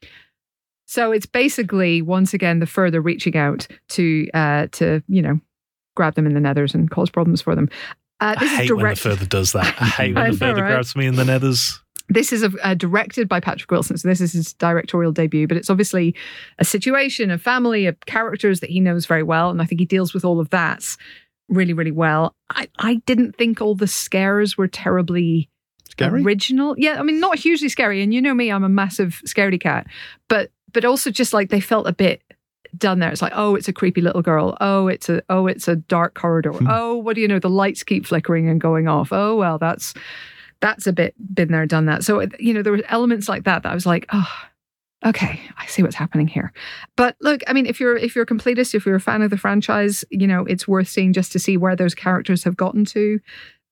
So it's basically once again the further reaching out to uh, to you know grab them in the nethers and cause problems for them. Uh, I hate is when the further does that. I *laughs* hate when the further right? grabs me in the nethers. This is a, uh, directed by Patrick Wilson, so this is his directorial debut. But it's obviously a situation, a family, of characters that he knows very well, and I think he deals with all of that really, really well. I, I didn't think all the scares were terribly Scary? original. Yeah, I mean, not hugely scary. And you know me, I'm a massive scaredy cat. But but also just like they felt a bit done there. It's like, oh, it's a creepy little girl. Oh, it's a oh, it's a dark corridor. Hmm. oh, what do you know? The lights keep flickering and going off. Oh well, that's that's a bit been there, done that. So you know, there were elements like that that I was like, oh. Okay, I see what's happening here. But look, I mean, if you're if you're a completist, if you're a fan of the franchise, you know, it's worth seeing just to see where those characters have gotten to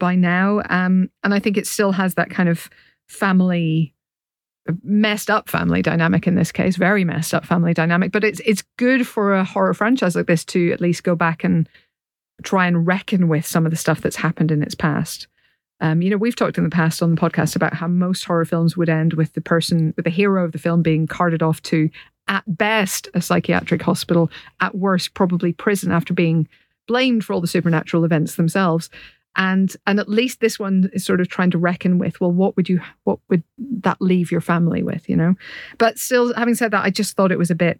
by now. Um, and I think it still has that kind of family messed up family dynamic in this case, very messed up family dynamic. But it's it's good for a horror franchise like this to at least go back and try and reckon with some of the stuff that's happened in its past. Um, you know, we've talked in the past on the podcast about how most horror films would end with the person, with the hero of the film being carted off to, at best, a psychiatric hospital, at worst, probably prison after being blamed for all the supernatural events themselves. And and at least this one is sort of trying to reckon with, well, what would you, what would that leave your family with, you know? But still, having said that, I just thought it was a bit,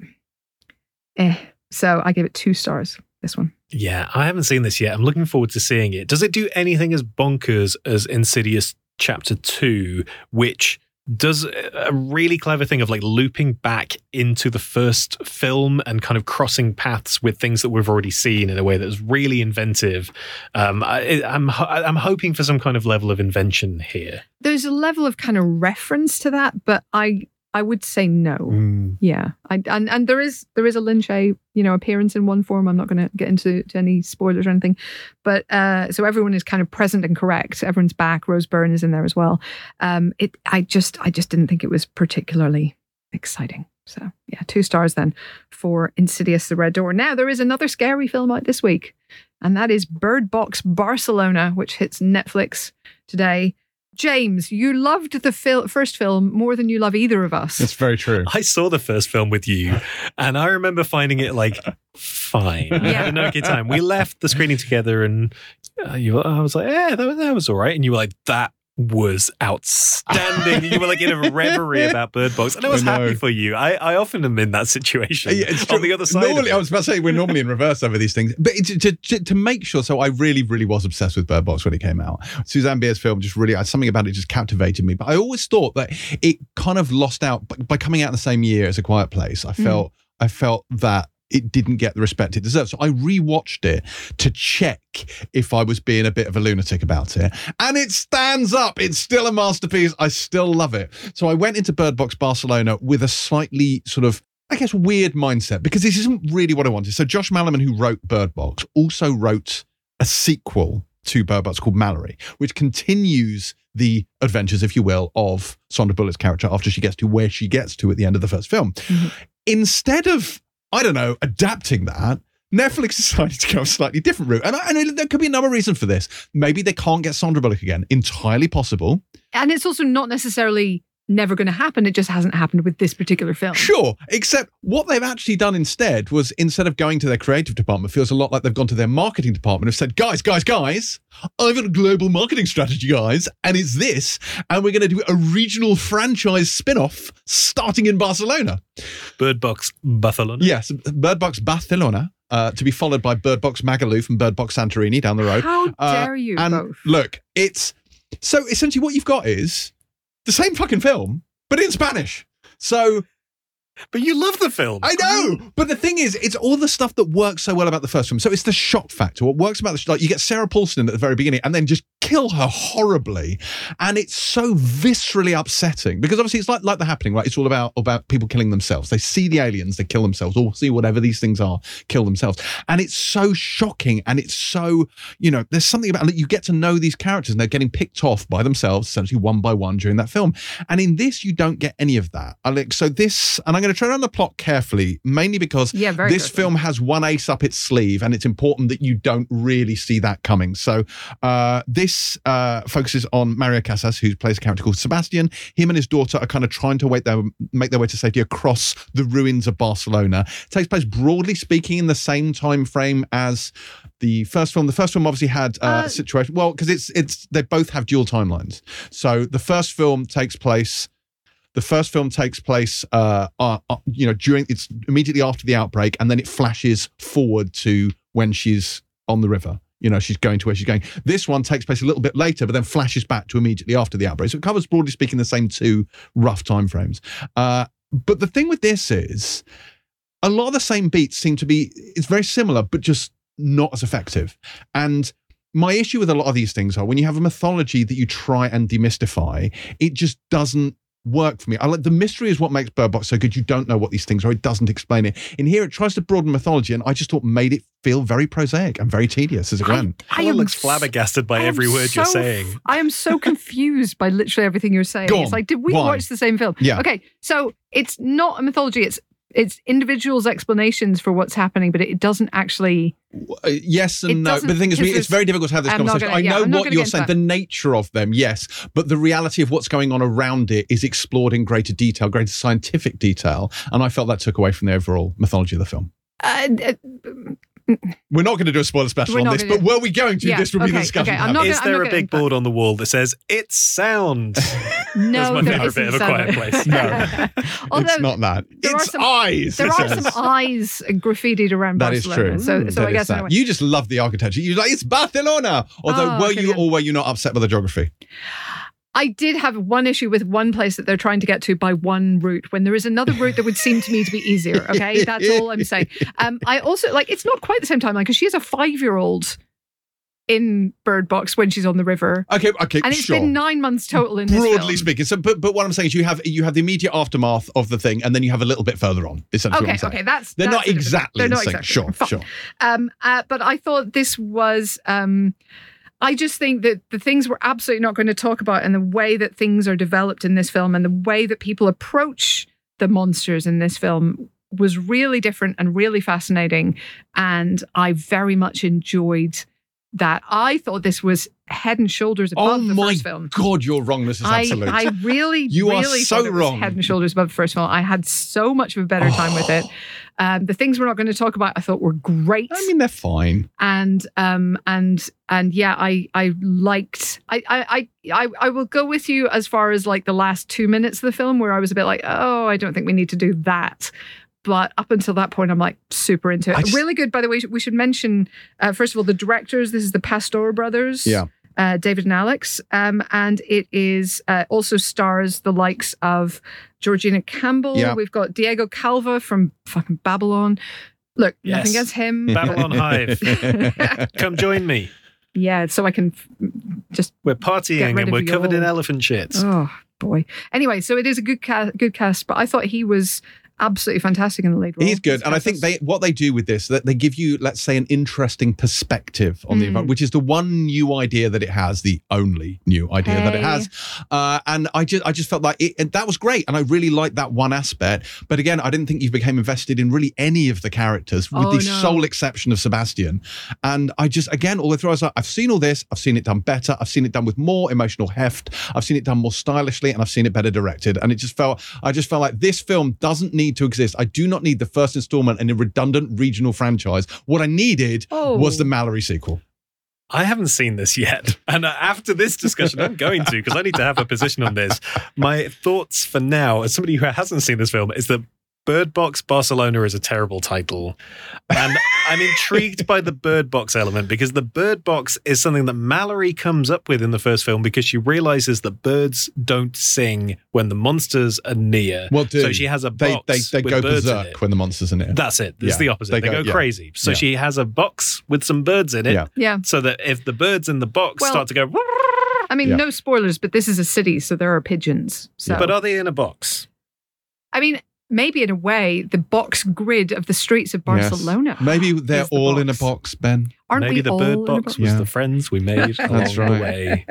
eh. So I gave it two stars. This one. Yeah, I haven't seen this yet. I'm looking forward to seeing it. Does it do anything as bonkers as Insidious Chapter 2, which does a really clever thing of like looping back into the first film and kind of crossing paths with things that we've already seen in a way that's really inventive. Um, I, I'm I'm hoping for some kind of level of invention here. There's a level of kind of reference to that, but I I would say no. Mm. Yeah, I, and and there is there is a Lin Shaye, you know, appearance in one form. I'm not going to get into to any spoilers or anything, but uh, so everyone is kind of present and correct. Everyone's back. Rose Byrne is in there as well. Um, it I just I just didn't think it was particularly exciting. So yeah, two stars then for Insidious: The Red Door. Now there is another scary film out this week, and that is Bird Box Barcelona, which hits Netflix today. James, you loved the fil- first film more than you love either of us. It's very true. I saw the first film with you, and I remember finding it like fine. I had an okay time. We left the screening together, and uh, you, I was like, "Yeah, that, that was all right." And you were like, "That was outstanding." You were like in a reverie about Bird Box, and I was I happy for you. I, I often am in that situation Yeah, it's on true. the other side. of Normally, it. I was about to say we're normally in reverse over these things, but it's to, to, to make sure. So I really, really was obsessed with Bird Box when it came out. Susanne Bier's film just really, uh, something about it just captivated me. But I always thought that it kind of lost out by, by coming out in the same year as A Quiet Place. I mm. felt, I felt that it didn't get the respect it deserved. So I rewatched it to check if I was being a bit of a lunatic about it. And it stands up. It's still a masterpiece. I still love it. So I went into Bird Box Barcelona with a slightly sort of I guess weird mindset because this isn't really what I wanted. So Josh Malerman, who wrote Bird Box, also wrote a sequel to Bird Box called Mallory, which continues the adventures, if you will, of Sandra Bullock's character after she gets to where she gets to at the end of the first film. Mhm. Instead of, I don't know, adapting that, Netflix *laughs* decided to go a slightly different route. And, I, and there could be another reason for this. Maybe they can't get Sandra Bullock again. Entirely possible. And it's also not necessarily never going to happen. It just hasn't happened with this particular film. Sure, except what they've actually done instead was instead of going to their creative department, feels a lot like they've gone to their marketing department and have said, guys, guys, guys, I've got a global marketing strategy, guys, and it's this, and we're going to do a regional franchise spin-off starting in Barcelona. Bird Box Barcelona. Yes, Bird Box Barcelona. Uh, to be followed by Bird Box Magaluf and Bird Box Santorini down the road. How Uh, dare you and both? look, it's so essentially what you've got is the same fucking film, but in Spanish. So But you love the film. I know, but the thing is, it's all the stuff that works so well about the first film. So it's the shock factor. What works about the like you get Sarah Paulson in at the very beginning, and then just kill her horribly, and it's so viscerally upsetting because obviously it's like like the happening, right? It's all about about people killing themselves. They see the aliens, they kill themselves, or see whatever these things are, kill themselves, and it's so shocking, and it's so you know, there's something about that you get to know these characters, and they're getting picked off by themselves, essentially one by one during that film, and in this you don't get any of that. Like so this, and I'm going to try around the plot carefully, mainly because Yeah, this film has one ace up its sleeve, and it's important that you don't really see that coming. So, uh, this uh, focuses on Mario Casas, who plays a character called Sebastian. Him and his daughter are kind of trying to wait their, make their way to safety across the ruins of Barcelona. It takes place, broadly speaking, in the same time frame as the first film. The first film obviously had uh, Uh, a situation. Well, because it's it's they both have dual timelines. So the first film takes place the first film takes place uh, uh, uh, you know during it's immediately after the outbreak and then it flashes forward to when she's on the river. You know she's going to where she's going. This one takes place a little bit later but then flashes back to immediately after the outbreak. So it covers broadly speaking the same two rough time frames uh, but the thing with this is a lot of the same beats seem to be it's very similar but just not as effective. And my issue with a lot of these things are when you have a mythology that you try and demystify it just doesn't work for me. I like the mystery is what makes Bird Box so good. You don't know what these things are. It doesn't explain it. In here, it tries to broaden mythology, and I just thought made it feel very prosaic and very tedious as it went. I Colin am looks flabbergasted by I every word you're saying. I am so *laughs* confused by literally everything you're saying. Go It's like, did we Why? watch the same film? Yeah. Okay, so it's not a mythology. It's it's individuals' explanations for what's happening, but it doesn't actually. Uh, yes and no. But the thing is, because it's very difficult to have this I'm conversation. gonna- I know what you're saying, the nature of them, yes, but the reality of what's going on around it is explored in greater detail, greater scientific detail, and I felt that took away from the overall mythology of the film. Uh, *laughs* We're not going to do a spoiler special We're on this, gonna but were we going to? Yeah, this would be the discussion. okay, to not Is there a big board on the wall that says "It's sound"? *laughs* no, my there favourite bit of A Quiet Place. No. *laughs* Although it's not that. It's some- eyes. there are some eyes graffitied around That is Barcelona. true. So, so mm, I guess that. anyway. you just love the architecture. You like it's Barcelona. Although, Oh, were okay, you yeah. or were you not upset by the geography? I did have one issue with one place that they're trying to get to by one route when there is another route that would seem to me to be easier. Okay, that's all I'm saying. Um, I also like it's not quite the same timeline because she is a five year old in Bird Box when she's on the river, Okay, okay, and it's sure. been nine months total in this Broadly speaking, so but but what I'm saying is you have you have the immediate aftermath of the thing, and then you have a little bit further on. Essentially, Okay, okay, that's They're that's not exactly they're the not same. exactly Sure, Fine. sure. Um, uh, but I thought this was. Um, I just think that the things we're absolutely not going to talk about, and the way that things are developed in this film, and the way that people approach the monsters in this film was really different and really fascinating. And I very much enjoyed that. I thought this was head and shoulders Oh above the my first film. God, your wrongness is I, absolute. I really, *laughs* You are really so thought it was wrong. head and shoulders above the first film. I had so much of a better time with it. *sighs* Oh. Um, the things we're not going to talk about, I thought were great, I mean, they're fine. and um, and and yeah, I I liked. I I I I I will go with you as far as like the last two minutes of the film, where I was a bit like, oh, I don't think we need to do that. But up until that point, I'm like super into it. Just- really good, by the way. We should mention uh, first of all the directors. This is the Pastor brothers Yeah. uh, David and Alex, um, and it is uh, also stars the likes of Georgina Campbell. Yeah. We've got Diego Calva from fucking Babylon. Look, Yes. nothing against him. *laughs* Babylon Hive. *laughs* Come join me. yeah, so I can f- just We're Get partying rid and we're covered in elephant shit. oh boy. Anyway, so it is a good cast, good cast, but I thought he was absolutely fantastic in the lead role. He's good, and I think they what they do with this that they give you, let's say, an interesting perspective on the Mm. environment, which is the one new idea that it has, the only new idea that it has. Uh, and I just I just felt like it, and that was great, and I really liked that one aspect. But again, I didn't think you became invested in really any of the characters, with Oh, the no. sole exception of Sebastian. And I just again all the way through, I was like, I've seen all this, I've seen it done better, I've seen it done with more emotional heft, I've seen it done more stylishly, and I've seen it better directed. And it just felt, I just felt like this film doesn't need to exist. I do not need the first installment in a redundant regional franchise. What I needed Oh. was the Mallory sequel. I haven't seen this yet. *laughs* And uh, after this discussion, I'm going to because I need to have a position on this. My thoughts for now, as somebody who hasn't seen this film, is that Bird Box Barcelona is a terrible title. And I'm intrigued by the Bird Box element because the Bird Box is something that Mallory comes up with in the first film because she realizes that birds don't sing when the monsters are near. Well, do. so she has a They box they, they with go birds in berserk it. when the monsters in it. That's it. It's Yeah, the opposite. they They, go- go, yeah. crazy. So Yeah. she has a box with some birds in it Yeah. yeah. so that if the birds in the box Well- start to go, I mean, Yeah. no spoilers, but this is a city, so there are pigeons. So, but are they in a box? I mean, maybe in a way, the box grid of the streets of Yes. Barcelona. Maybe they're the all in a box. box, Ben. Aren't Maybe we the all bird box was Yeah. the friends we made *laughs* along That's the way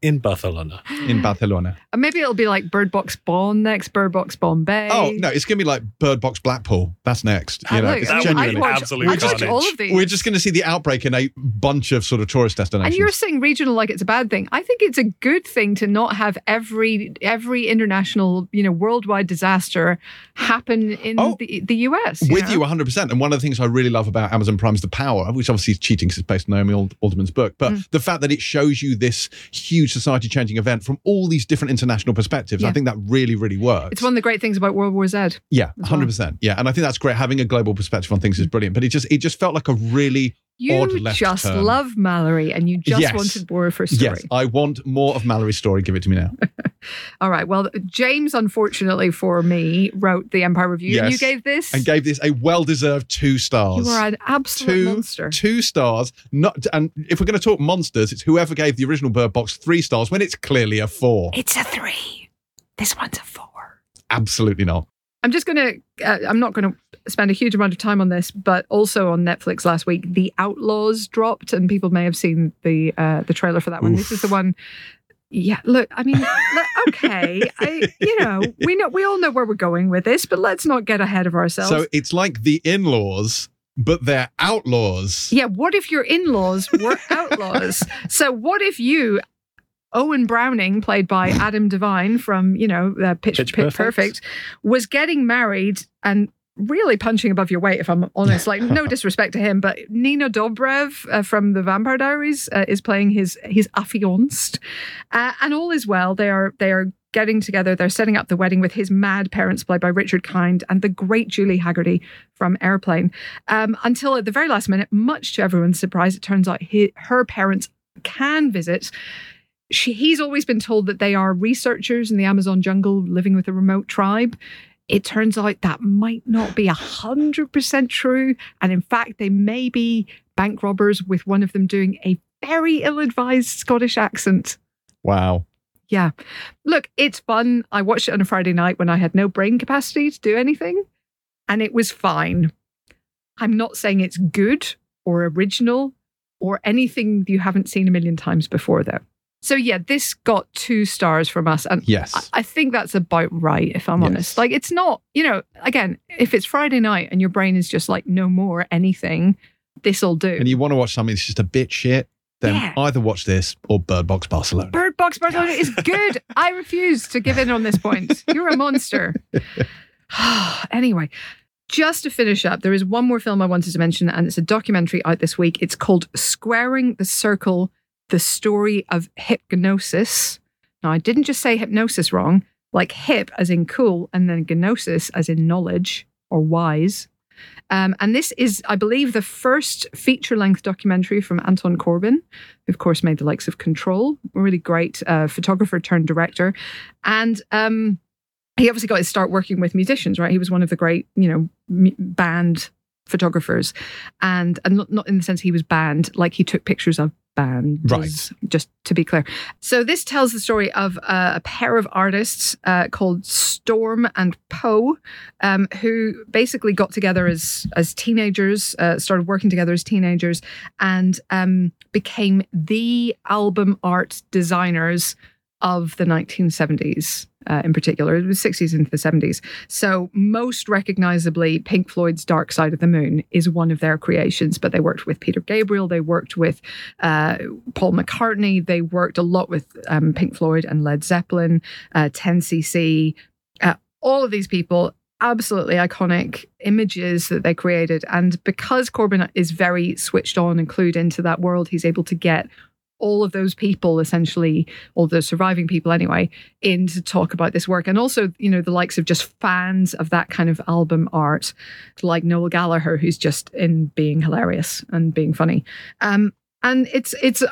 in Barcelona. In Barcelona. And maybe it'll be like Bird Box Bonn next, Bird Box Bombay. Oh no, it's gonna be like Bird Box Blackpool. That's next. You know, look, it's I mean, genuinely. I'd watch, Absolute I'd watch carnage. all of these. We're just going to see the outbreak in a bunch of sort of tourist destinations. and you're saying regional like it's a bad thing. I think it's a good thing to not have every every international, you know, worldwide disaster happen in Oh, the, the US. with know? you 100%. And one of the things I really love about Amazon Prime is the power, which obviously is cheating because it's based on Naomi Ald- Alderman's book, but Mm. the fact that it shows you this huge society changing event from all these different international perspectives. I think that really, really works. It's one of the great things about World War Z. yeah, 100%. Yeah. And I think that's great. Having a global perspective on things is brilliant, but it just, it just felt like a really, You Odd left just turn. love Mallory and you just Yes. wanted more of her story. yes, I want more of Mallory's story. Give it to me now. *laughs* All right. Well, James, unfortunately for me, wrote the Empire Review and you gave this. and gave this a well-deserved two stars. you are an absolute two monster. two stars. Not and if we're going to talk monsters, it's whoever gave the original Bird Box three stars when it's clearly a four. It's a three. This one's a four. Absolutely not. I'm just going to, uh, I'm not going to spend a huge amount of time on this, but also on Netflix last week, The Outlaws dropped, and people may have seen the uh, the trailer for that one. This is the one. Yeah, look, I mean, look, okay, I, you know, we know, we all know where we're going with this, but let's not get ahead of ourselves. So it's like the in-laws, but they're outlaws. yeah, what if your in-laws were outlaws? So what if you, Owen Browning, played by *laughs* Adam DeVine from you know uh, Pitch, Pitch Pitch Perfect. Perfect, was getting married and really punching above your weight, if I'm honest. Like no *laughs* disrespect to him, but Nina Dobrev uh, from the Vampire Diaries uh, is playing his his affianced, uh, and all is well. They are they are getting together. They're setting up the wedding with his mad parents, played by Richard Kind, and the great Julie Hagerty from Airplane. Um, until at the very last minute, much to everyone's surprise, it turns out he, her parents can visit. She, he's always been told that they are researchers in the Amazon jungle living with a remote tribe. It turns out that might not be 100% true. And in fact, they may be bank robbers with one of them doing a very ill advised Scottish accent. Wow. Yeah. Look, it's fun. I watched it on a Friday night when I had no brain capacity to do anything, and it was fine. I'm not saying it's good or original or anything you haven't seen a million times before, though. So, yeah, this got two stars from us. And Yes. I- I think that's about right, if I'm Yes. honest. Like, it's not, you know, again, if it's Friday night and your brain is just like, no more anything, this'll do. and you want to watch something that's just a bit shit, then Yeah. either watch this or Bird Box Barcelona. Bird Box Barcelona is good. *laughs* I refuse to give in on this point. You're a monster. *laughs* *sighs* anyway, just to finish up, there is one more film I wanted to mention, and it's a documentary out this week. It's called Squaring the Circle The Story of Hipgnosis. Now, I didn't just say hypnosis wrong, like hip as in cool, and then gnosis as in knowledge or wise. Um, and this is, I believe, the first feature length documentary from Anton Corbijn, who, of course, made the likes of Control, a really great uh, photographer turned director. And um, he obviously got his start working with musicians, right? He was one of the great, you know, m- band photographers. And, and not, not in the sense he was banned, like he took pictures of band. Right. Just to be clear. So this tells the story of uh, a pair of artists uh, called Storm and Po, um, who basically got together as as teenagers, uh, started working together as teenagers, and um, became the album art designers of the 1970s uh, in particular. It was 60s into the 70s. So, most recognizably, Pink Floyd's Dark Side of the Moon is one of their creations, but they worked with Peter Gabriel, they worked with uh, Paul McCartney, they worked a lot with um, Pink Floyd and Led Zeppelin, uh, 10cc, uh, all of these people. Absolutely iconic images that they created. And because Corbijn is very switched on and clued into that world, he's able to get all of those people essentially all the surviving people anyway in to talk about this work. And also you know the likes of just fans of that kind of album art like noel gallagher who's just in being hilarious and being funny. Um and it's it's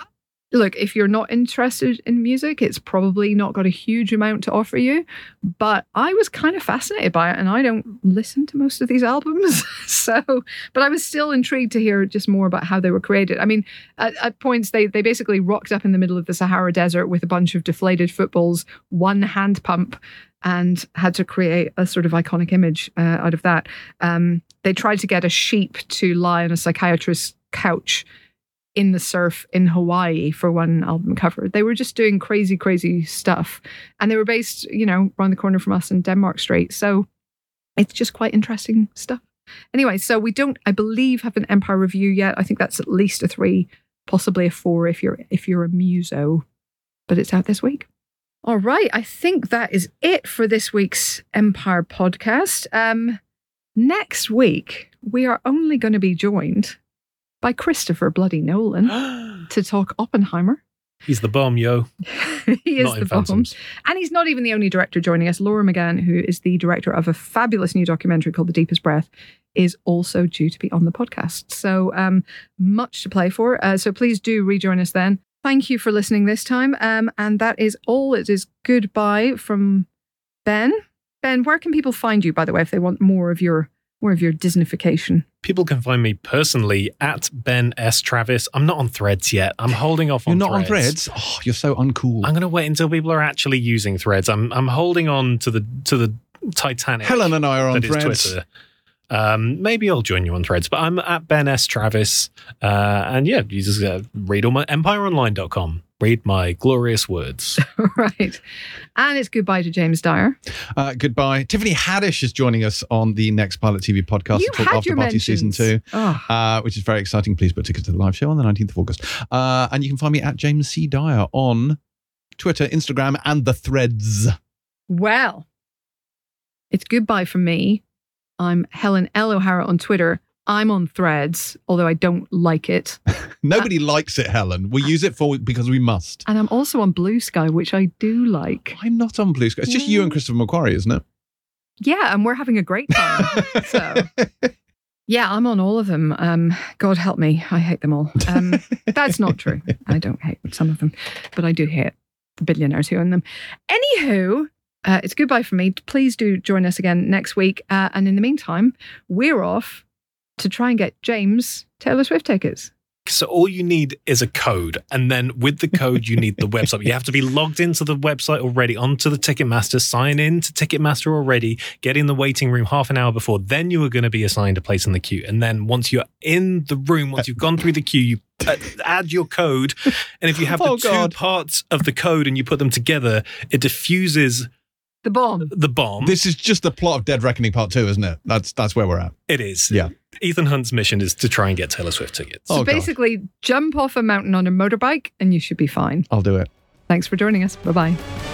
look if you're not interested in music it's probably not got a huge amount to offer you but i was kind of fascinated by it and i don't listen to most of these *laughs* albums so but i was still intrigued to hear just more about how they were created. I mean at, at points they they basically rocked up in the middle of the sahara desert with a bunch of deflated footballs one hand pump and had to create a sort of iconic image uh, out of that. Um, they tried to get a sheep to lie on a psychiatrist's couch in the surf in Hawaii for one album cover. They were just doing crazy, crazy stuff. And they were based, you know, around the corner from us in Denmark Street. So it's just quite interesting stuff. Anyway, so we don't, I believe, have an Empire review yet. I think that's at least a three, possibly a four if you're if you're a muso. But it's out this week. All right. I think that is it for this week's Empire podcast. Um, next week, we are only going to be joined by Christopher Bloody Nolan *gasps* to talk Oppenheimer. He's the bomb, yo. *laughs* he is Not the bomb. Phantoms. And he's not even the only director joining us. Laura McGann, who is the director of a fabulous new documentary called The Deepest Breath, is also due to be on the podcast. So um, much to play for. Uh, so please do rejoin us then. Thank you for listening this time. Um, and that is all. It is goodbye from Ben. Ben, where can people find you, by the way, if they want more of your more of your Disneyfication? People can find me personally at Ben S. Travis. I'm not on threads yet. I'm holding off You're not threads. on threads? Oh, you're so uncool. I'm going to wait until people are actually using threads. I'm I'm holding on to the to the Titanic. Helen and I are on that is threads. Twitter. Um, maybe I'll join you on threads, but I'm at Ben S. Travis. Uh, and yeah, you just uh, read all my empireonline.com. Read my glorious words. *laughs* right. And it's goodbye to James Dyer. Uh, goodbye. Tiffany Haddish is joining us on the next Pilot TV podcast you to talk had After your Party season two. Oh. uh, which is very exciting. Please book tickets to the live show on the 19th of August. Uh, and you can find me at James C. Dyer on Twitter, Instagram, and the threads. Well, it's goodbye from me. I'm Helen L. O'Hara on Twitter. I'm on threads, although I don't like it. *laughs* Nobody likes it, Helen. We use it for because we must. And I'm also on Blue Sky, which I do like. I'm not on Blue Sky. It's just you and Christopher McQuarrie, isn't it? Yeah, and we're having a great time. so, *laughs* yeah, I'm on all of them. Um, God help me. I hate them all. Um, that's not true. I don't hate some of them, but I do hate the billionaires who own them. Anywho, uh, it's goodbye from me. Please do join us again next week. Uh, and in the meantime, we're off to try and get James Taylor Swift tickets. So all you need is a code, and then with the code, you need the *laughs* website. You have to be logged into the website already, onto the Ticketmaster, sign in to Ticketmaster already, get in the waiting room half an hour before. Then you are going to be assigned a place in the queue, and then once you're in the room, once you've gone through the queue, you uh, add your code, and if you have *laughs* Oh, the two parts of the code and you put them together, it diffuses The bomb. the bomb. This is just the plot of Dead Reckoning Part 2, isn't it? That's that's where we're at. it is. Yeah. Ethan Hunt's mission is to try and get Taylor Swift tickets. So Oh, God. basically, jump off a mountain on a motorbike and you should be fine. I'll do it. Thanks for joining us. Bye bye.